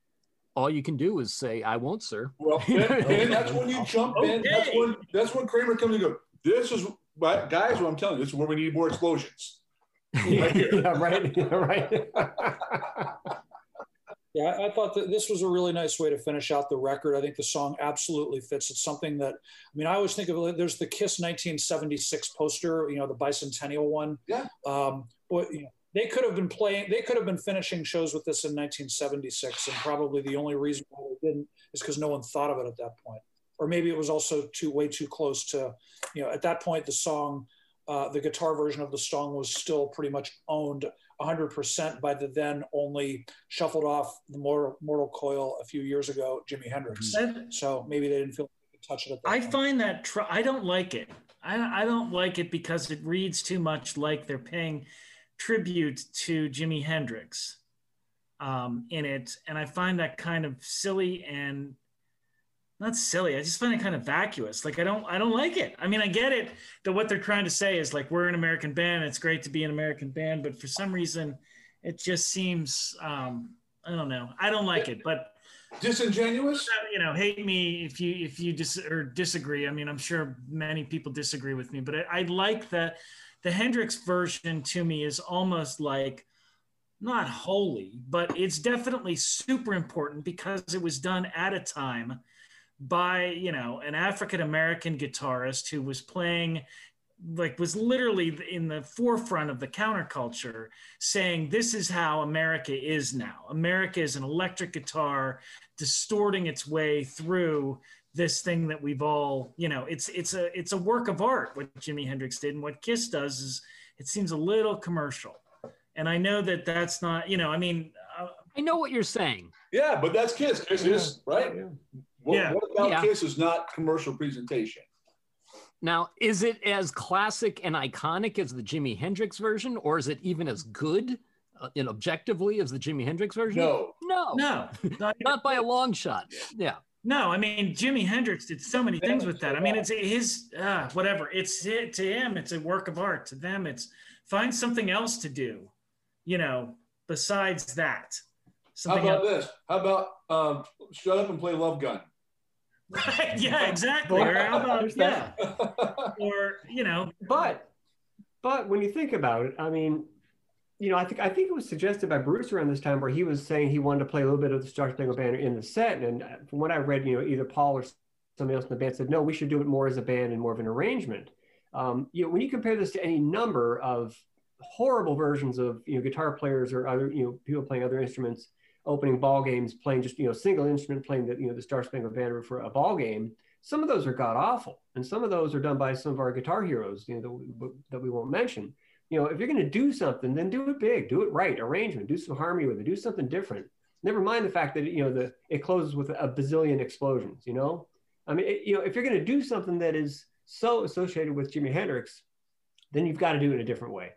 all you can do is say, "I won't, sir." well, (laughs) and, and that's when you jump in. That's when that's when Kramer comes and goes. This is but guys. What I'm telling you, this is where we need more explosions. Right here. (laughs) yeah, right. Yeah, right. (laughs) Yeah, I, I thought that this was a really nice way to finish out the record. I think the song absolutely fits. It's something that, I mean, I always think of it. There's the Kiss 1976 poster, you know, the bicentennial one. Yeah. Um, but you know, they could have been playing. They could have been finishing shows with this in 1976, and probably the only reason why they didn't is because no one thought of it at that point, or maybe it was also too way too close to, you know, at that point the song. Uh, the guitar version of the song was still pretty much owned 100% by the then only shuffled off the Mortal, Mortal Coil a few years ago, Jimi Hendrix. That- So maybe they didn't feel like they could touch it at that I point. find that tr- I don't like it. I, I don't like it because it reads too much like they're paying tribute to Jimi Hendrix um, in it, and I find that kind of silly and not silly. I just find it kind of vacuous. Like I don't I don't like it. I mean, I get it that what they're trying to say is like we're an American band. It's great to be an American band, but for some reason, it just seems um, I don't know. I don't like it, but Disingenuous. you know, hate me if you if you dis or disagree. I mean, I'm sure many people disagree with me, but I, I like that the Hendrix version to me is almost like not holy, but it's definitely super important because it was done at a time by you know an African American guitarist who was playing like was literally in the forefront of the counterculture saying this is how America is now. America is an electric guitar distorting its way through this thing that we've all, you know, it's it's a it's a work of art what Jimi Hendrix did and what Kiss does is it seems a little commercial. And I know that that's not, you know, I mean, uh, I know what you're saying. Yeah, but that's Kiss. Kiss is right. Yeah. What, Yeah. what about Yeah. Kiss is not commercial presentation? Now, is it as classic and iconic as the Jimi Hendrix version, or is it even as good, uh, and objectively, as the Jimi Hendrix version? No. no, no, not, (laughs) not by a long shot. Yeah, no. I mean, Jimi Hendrix did so many things with that. I mean, it's his uh, whatever. It's it, to him, it's a work of art. To them, it's find something else to do, you know, besides that. How Something about else. this? How about um, shut up and play Love Gun? (laughs) Right, yeah, (laughs) exactly. Or how about yeah, or you know, But but when you think about it, I mean, you know, I think I think it was suggested by Bruce around this time where he was saying he wanted to play a little bit of the Star Spangled Banner in the set, and from what I read, you know, either Paul or somebody else in the band said no, we should do it more as a band and more of an arrangement. Um, you know, when you compare this to any number of horrible versions of you know guitar players or other you know people playing other instruments opening ball games playing just you know single instrument playing the you know the Star Spangled Banner for a ball game some of those are god awful and some of those are done by some of our guitar heroes you know that we, that we won't mention you know if you're going to do something then do it big do it right arrangement do some harmony with it do something different never mind the fact that you know the it closes with a bazillion explosions you know i mean it, you know if you're going to do something that is so associated with jimi hendrix then you've got to do it in a different way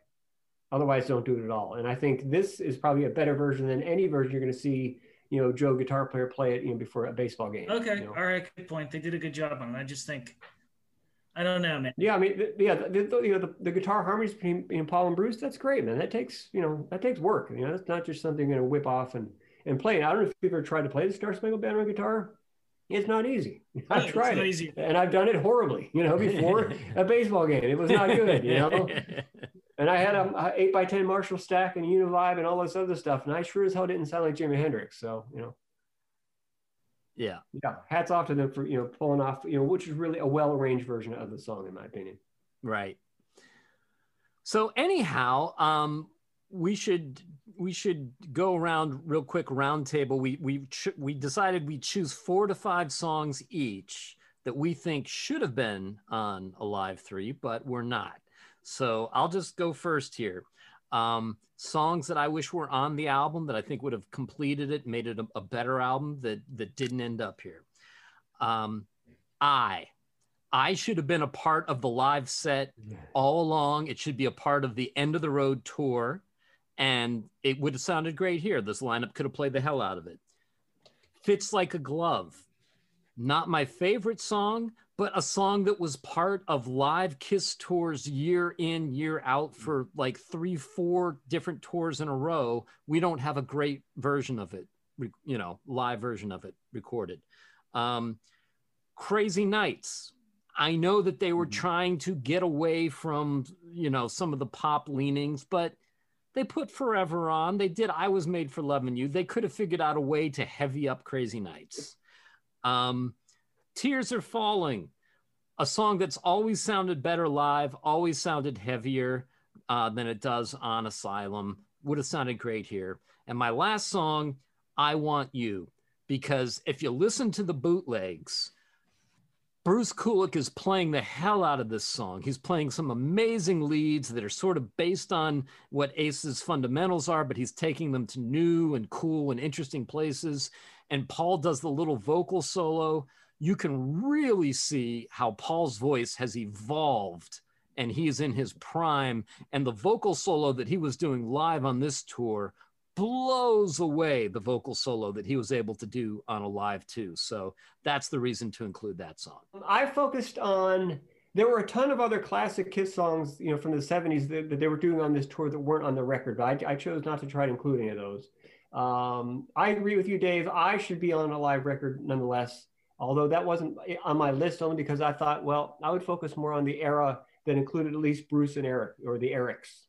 otherwise don't do it at all and i think this is probably a better version than any version you're going to see you know joe guitar player play it you know before a baseball game okay, you know? all right, good point. They did a good job on it. I just think, I don't know, man. Yeah, I mean, th- yeah, the, the, you know, the, the guitar harmonies between you know, Paul and Bruce, that's great, man. That takes, you know, that takes work. You know, that's not just something you're going to whip off and, and play. And I don't know if you've ever tried to play the Star Spangled Banner on guitar. It's not easy. (laughs) I've tried not it. easy. And I've done it horribly, you know, before a baseball game. It was not good, you know. (laughs) And I had a, a eight by ten Marshall stack and Univibe and all this other stuff, and I sure as hell didn't sound like Jimi Hendrix. So, you know, yeah. yeah, hats off to them for you know pulling off, you know, which is really a well arranged version of the song, in my opinion. Right. So anyhow, um, we should we should go around real quick roundtable. We we ch- we decided we choose four to five songs each that we think should have been on Alive Three, but we're not. So I'll just go first here. Um, songs that I wish were on the album that I think would have completed it, made it a, a better album that that didn't end up here. Um, I I should have been a part of the live set all along. It should be a part of the end of the road tour. And it would have sounded great here. This lineup could have played the hell out of it. Fits like a glove. Not my favorite song, but a song that was part of live Kiss tours year in, year out for like three, four different tours in a row. We don't have a great version of it, you know, live version of it recorded. Um, Crazy Nights I know that they were mm-hmm. trying to get away from, you know, some of the pop leanings, but they put Forever on. They did I Was Made for Loving You. They could have figured out a way to heavy up Crazy Nights. Um, Tears Are Falling, a song that's always sounded better live, always sounded heavier uh, than it does on Asylum. Would have sounded great here. And my last song, I Want You, because if you listen to the bootlegs, Bruce Kulick is playing the hell out of this song. He's playing some amazing leads that are sort of based on what Ace's fundamentals are, but he's taking them to new and cool and interesting places. And Paul does the little vocal solo. You can really see how Paul's voice has evolved and he is in his prime. And the vocal solo that he was doing live on this tour blows away the vocal solo that he was able to do on Alive 2. So that's the reason to include that song. I focused on there were a ton of other classic Kiss songs, you know, from the 70s that, that they were doing on this tour that weren't on the record, but I, I chose not to try to include any of those. Um, I agree with you, Dave. I should be on a live record nonetheless, although that wasn't on my list only because I thought, well, I would focus more on the era that included at least Bruce and Eric or the Erics.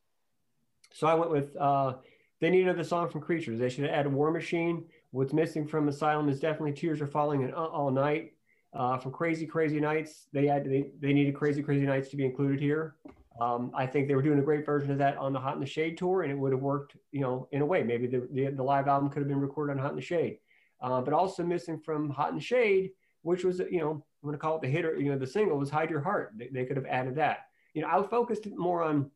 So I went with uh, they need another song from Creatures. They should add War Machine. What's missing from Asylum is definitely Tears Are Falling and uh, All Night. Uh, from Crazy Crazy Nights, they had they, they needed Crazy Crazy Nights to be included here. Um, I think they were doing a great version of that on the Hot in the Shade tour, and it would have worked, you know, in a way. Maybe the, the, the live album could have been recorded on Hot in the Shade. Uh, but also missing from Hot the Shade, which was, you know, I'm going to call it the hitter, you know, the single was Hide Your Heart. They, they could have added that. You know, I focused more on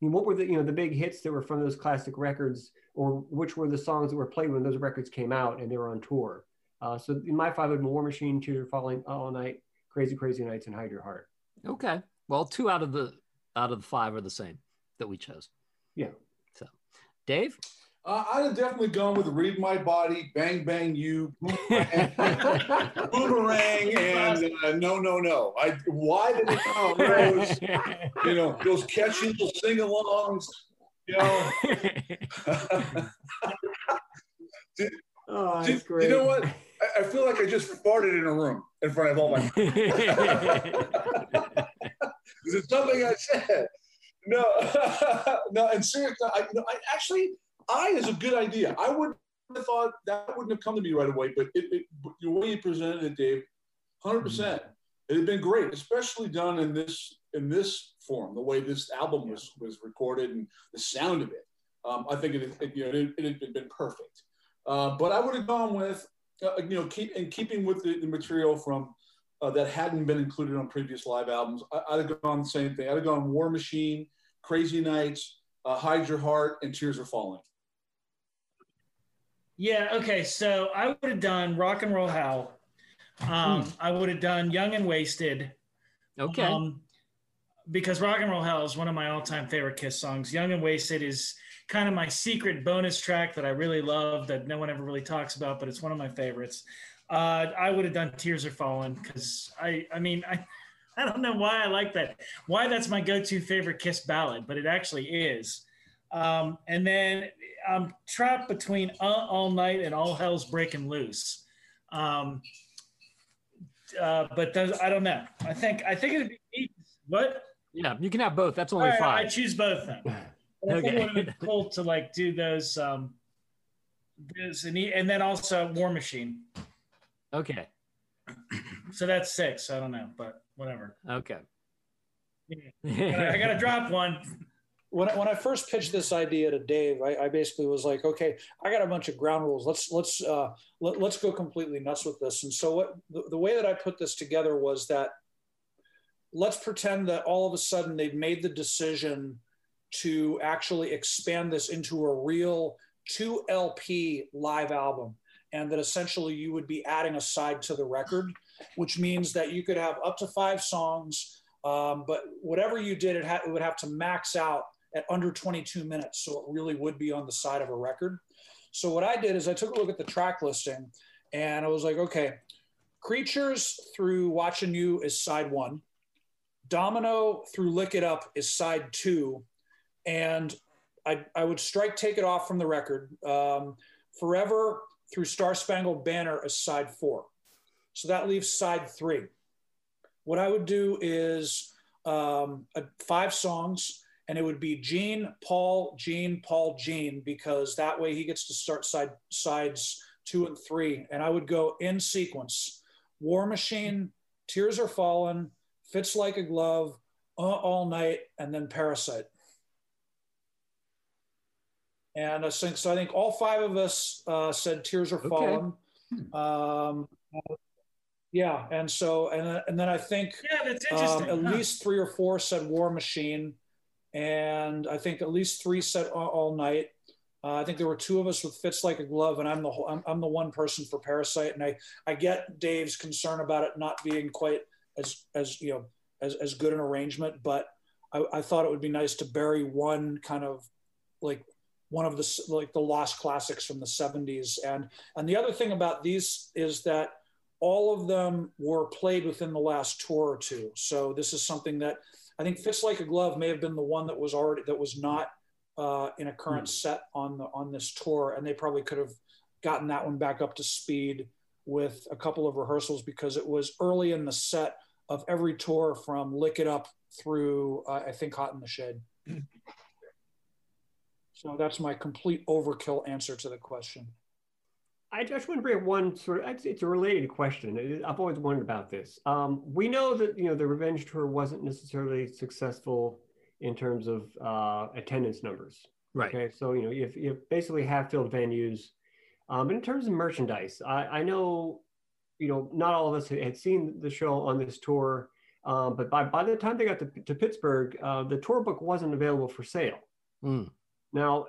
I mean, what were the you know the big hits that were from those classic records, or which were the songs that were played when those records came out and they were on tour? Uh, so in my five would War Machine, Tears Are Falling, All Night, Crazy Crazy Nights, and Hide Your Heart. Okay, well, two out of the out of the five are the same that we chose. Yeah. So, Dave. Uh, I'd have definitely gone with Read My Body, Bang Bang You, Boomerang, (laughs) boomerang and uh, No No No. I why did it oh, (laughs) those, you know, those catchy little sing-alongs, you know. (laughs) did, oh, did, you know what? I, I, feel like I just farted in a room in front of all my. Is it something I said? No, no, and seriously, I, you know, I actually I is a good idea. I would have thought that wouldn't have come to me right away, but it, it, the way you presented it, Dave, hundred percent, it had been great, especially done in this in this form, the way this album was was recorded and the sound of it. Um, I think it, it, you know it, it had been perfect. Uh, but I would have gone with uh, you know keep in keeping with the, the material from uh, that hadn't been included on previous live albums. I, would have gone the same thing. I'd have gone War Machine, Crazy Nights, uh, Hide Your Heart, and Tears Are Falling. Yeah. Okay. So I would have done Rock and Roll Hell. Um, mm. I would have done Young and Wasted. Okay. Um, because Rock and Roll Hell is one of my all-time favorite Kiss songs. Young and Wasted is kind of my secret bonus track that I really love that no one ever really talks about, but it's one of my favorites. Uh, I would have done Tears Are Falling because I, I mean, I, I don't know why I like that. Why that's my go-to favorite Kiss ballad, but it actually is. Um, and then I'm trapped between uh, All Night and All Hell's Breaking Loose. Um, uh, but those, I don't know. I think I think it'd be neat. what? Yeah, you can have both. That's only right, five. I choose both then. (laughs) okay. I think it would be cool to like do those. Um, this and, and then also War Machine. Okay. So that's six. I don't know, but whatever. Okay. Yeah. I got to drop one (laughs) when when I first pitched this idea to Dave, I, I, basically was like, okay, I got a bunch of ground rules. Let's let's uh, let, us go completely nuts with this. And so what the, the, way that I put this together was that let's pretend that all of a sudden they've made the decision to actually expand this into a real two LP live album, and that essentially you would be adding a side to the record, which means that you could have up to five songs, um, but whatever you did, it, ha- it would have to max out at under 22 minutes, so it really would be on the side of a record. So what I did is I took a look at the track listing, and I was like, okay, Creatures through Watching You is side one. Domino through Lick It Up is side two. And I, I would strike Take It Off from the record. Um, Forever through Star Spangled Banner is side four. So that leaves side three. What I would do is um, five songs, and it would be Gene, Paul, Gene, Paul, Gene, because that way he gets to start side sides two and three. And I would go in sequence War Machine, Tears Are Falling, Fits Like a Glove, uh, All Night, and then Parasite. And I think so. I think all five of us uh, said Tears Are Falling. Okay. Um, yeah, and so and and then I think yeah, that's um, interesting. Um, at huh? least three or four said War Machine, and I think at least three set All, all Night. Uh, I think there were two of us with fits like a glove, and I'm the I'm, I'm, the one person for Parasite. And I I get Dave's concern about it not being quite as as you know as as good an arrangement, but I, I thought it would be nice to bury one kind of like one of the like the lost classics from the 70s. And and the other thing about these is that all of them were played within the last tour or two. So this is something that I think fits like a glove may have been the one that was already that was not uh, in a current mm. set on the on this tour, and they probably could have gotten that one back up to speed with a couple of rehearsals because it was early in the set of every tour from Lick It Up through uh, I think Hot in the Shade. so that's my complete overkill answer to the question. I just want to bring up one sort of, it's a related question. I've always wondered about this. Um, we know that, you know, the Revenge Tour wasn't necessarily successful in terms of uh, attendance numbers. Right. Okay. So, you know, if you basically half filled venues. Um, but in terms of merchandise, I, I know, you know, not all of us had seen the show on this tour. Um, but by, by the time they got to, to Pittsburgh, uh, the tour book wasn't available for sale. Mm. Now,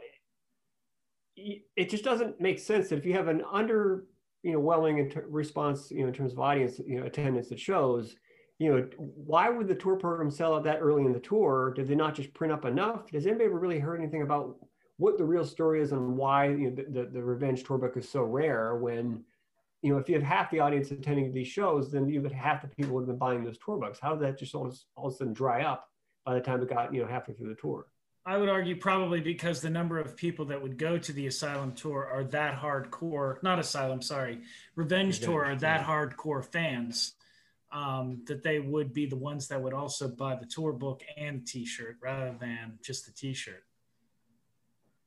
it just doesn't make sense that if you have an under, you know, welling response, you know, in terms of audience, you know, attendance that shows, you know, why would the tour program sell out that early in the tour? Did they not just print up enough? Does anybody ever really heard anything about what the real story is and why you know, the, the, the Revenge tour book is so rare when, you know, if you have half the audience attending these shows, then you would half the people would have been buying those tour books. How did that just all, all of a sudden dry up by the time it got, you know, halfway through the tour? I would argue probably because the number of people that would go to the Asylum tour are that hardcore, not Asylum, sorry, Revenge, tour are that hardcore fans um, that they would be the ones that would also buy the tour book and t-shirt rather than just the t-shirt.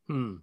Hmm.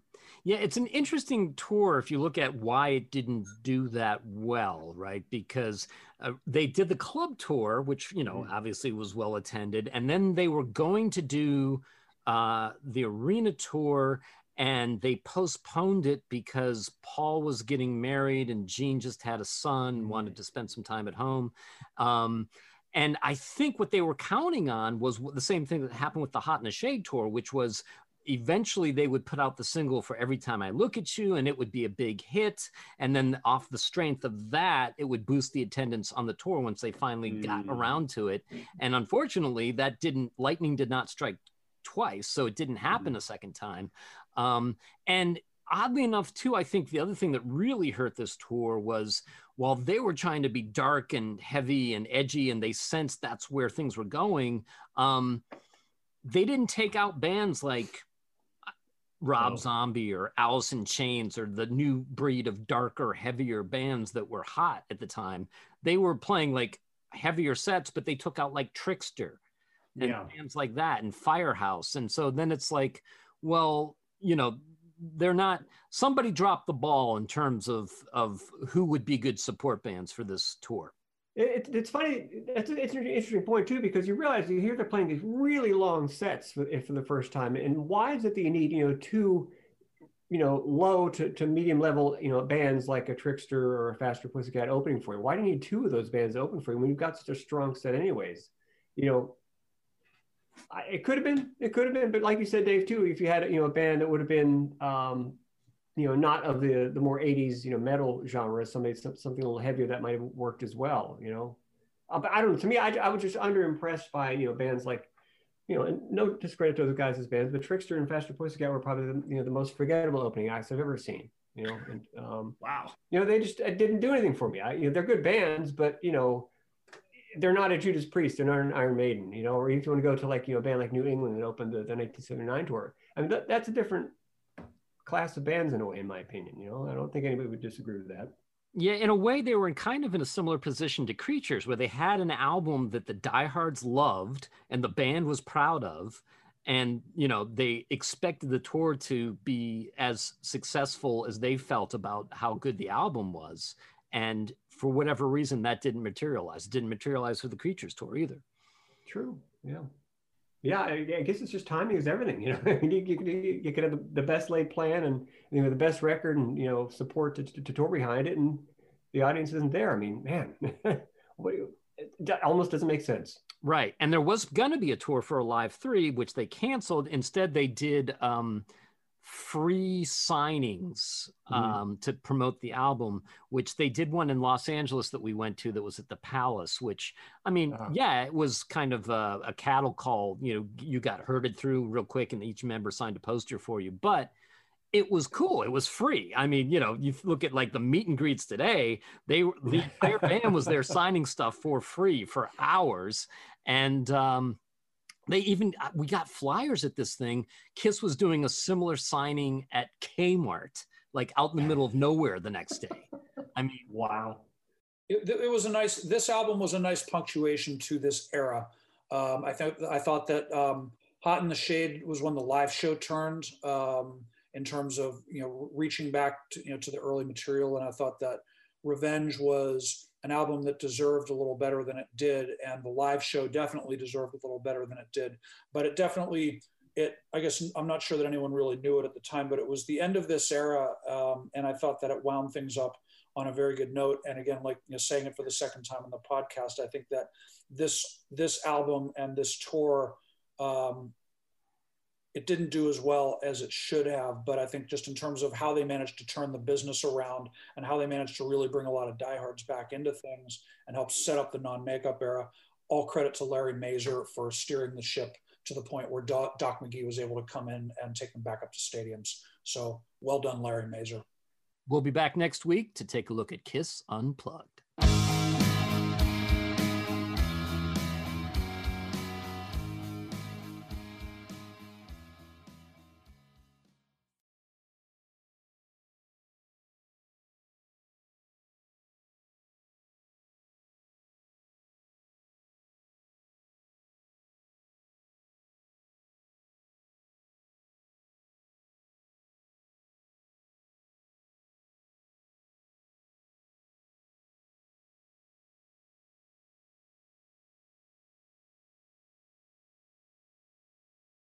Yeah, it's an interesting tour if you look at why it didn't do that well, right? Because uh, they did the club tour, which, you know, mm. obviously was well attended. And then they were going to do uh, the arena tour and they postponed it because Paul was getting married and Gene just had a son, wanted to spend some time at home. Um, and I think what they were counting on was the same thing that happened with the Hot in the Shade tour, which was eventually they would put out the single for Every Time I Look at You, and it would be a big hit. And then, off the strength of that, it would boost the attendance on the tour once they finally mm. got around to it. And unfortunately, that didn't, lightning did not strike twice, so it didn't happen mm. a second time. Um, and oddly enough, too, I think the other thing that really hurt this tour was while they were trying to be dark and heavy and edgy, and they sensed that's where things were going, um, they didn't take out bands like uh, Rob oh. Zombie or Alice in Chains or the new breed of darker, heavier bands that were hot at the time. They were playing like heavier sets, but they took out like Trixter and yeah. bands like that and Firehouse. And so then it's like, well, you know they're not somebody dropped the ball in terms of of who would be good support bands for this tour it, it's funny it's, it's an interesting point too because you realize you hear they're playing these really long sets for, for the first time and why is it that you need you know two you know low to, to medium level you know bands like a Trixter or a faster pussycat opening for you why do you need two of those bands open for you when you've got such a strong set anyways you know, it could have been, it could have been, but like you said, Dave, too, if you had, you know, a band that would have been, um, you know, not of the the more '80s, you know, metal genre, somebody something a little heavier that might have worked as well, you know. Uh, but I don't know. To me, I, I was just under impressed by you know bands like, you know, and no discredit to those guys as bands, but Trixter and Faster Pussycat were probably the, you know the most forgettable opening acts I've ever seen. You know, and um, wow, you know they just didn't do anything for me. I, you know, they're good bands, but you know, they're not a Judas Priest, they're not an Iron Maiden, you know, or if you want to go to like, you know, a band like New England and open the, the 1979 tour. I mean, that, that's a different class of bands in a way, in my opinion, you know, I don't think anybody would disagree with that. Yeah, in a way, they were in kind of in a similar position to Creatures, where they had an album that the diehards loved and the band was proud of. And, you know, they expected the tour to be as successful as they felt about how good the album was. And for whatever reason, that didn't materialize. It didn't materialize for the Creatures tour either. True. Yeah. Yeah, I, guess it's just timing is everything. (laughs) You know, you, you, you, can have the, the, best laid plan and you know the best record and you know support to, to, to tour behind it, and the audience isn't there. I mean, man, (laughs) what, it almost doesn't make sense. Right, and there was going to be a tour for Alive Three, which they canceled. Instead, they did um, free signings mm-hmm. um, mm. to promote the album, which they did one in Los Angeles that we went to that was at the Palace, which I mean, uh-huh. yeah, it was kind of a, a, cattle call. You know, you got herded through real quick and each member signed a poster for you, but it was cool. It was free. I mean, you know, you look at like the meet and greets today, they the entire (laughs) band was there signing stuff for free for hours. And um, they even uh, we got flyers at this thing. Kiss was doing a similar signing at Kmart, like out in the middle of nowhere the next day. I mean, wow. It, it was a nice. This album was a nice punctuation to this era. Um, I thought I thought that um, "Hot in the Shade" was when the live show turned um, in terms of you know reaching back to you know to the early material, and I thought that "Revenge" was an album that deserved a little better than it did, and the live show definitely deserved a little better than it did. But it definitely, it I guess I'm not sure that anyone really knew it at the time, but it was the end of this era, um, and I thought that it wound things up on a very good note. And again, like you know, saying it for the second time on the podcast, I think that this this album and this tour um, it didn't do as well as it should have. But I think just in terms of how they managed to turn the business around and how they managed to really bring a lot of diehards back into things and help set up the non-makeup era, all credit to Larry Mazur for steering the ship to the point where Doc, Doc McGhee was able to come in and take them back up to stadiums. So well done, Larry Mazur. We'll be back next week to take a look at Kiss Unplugged.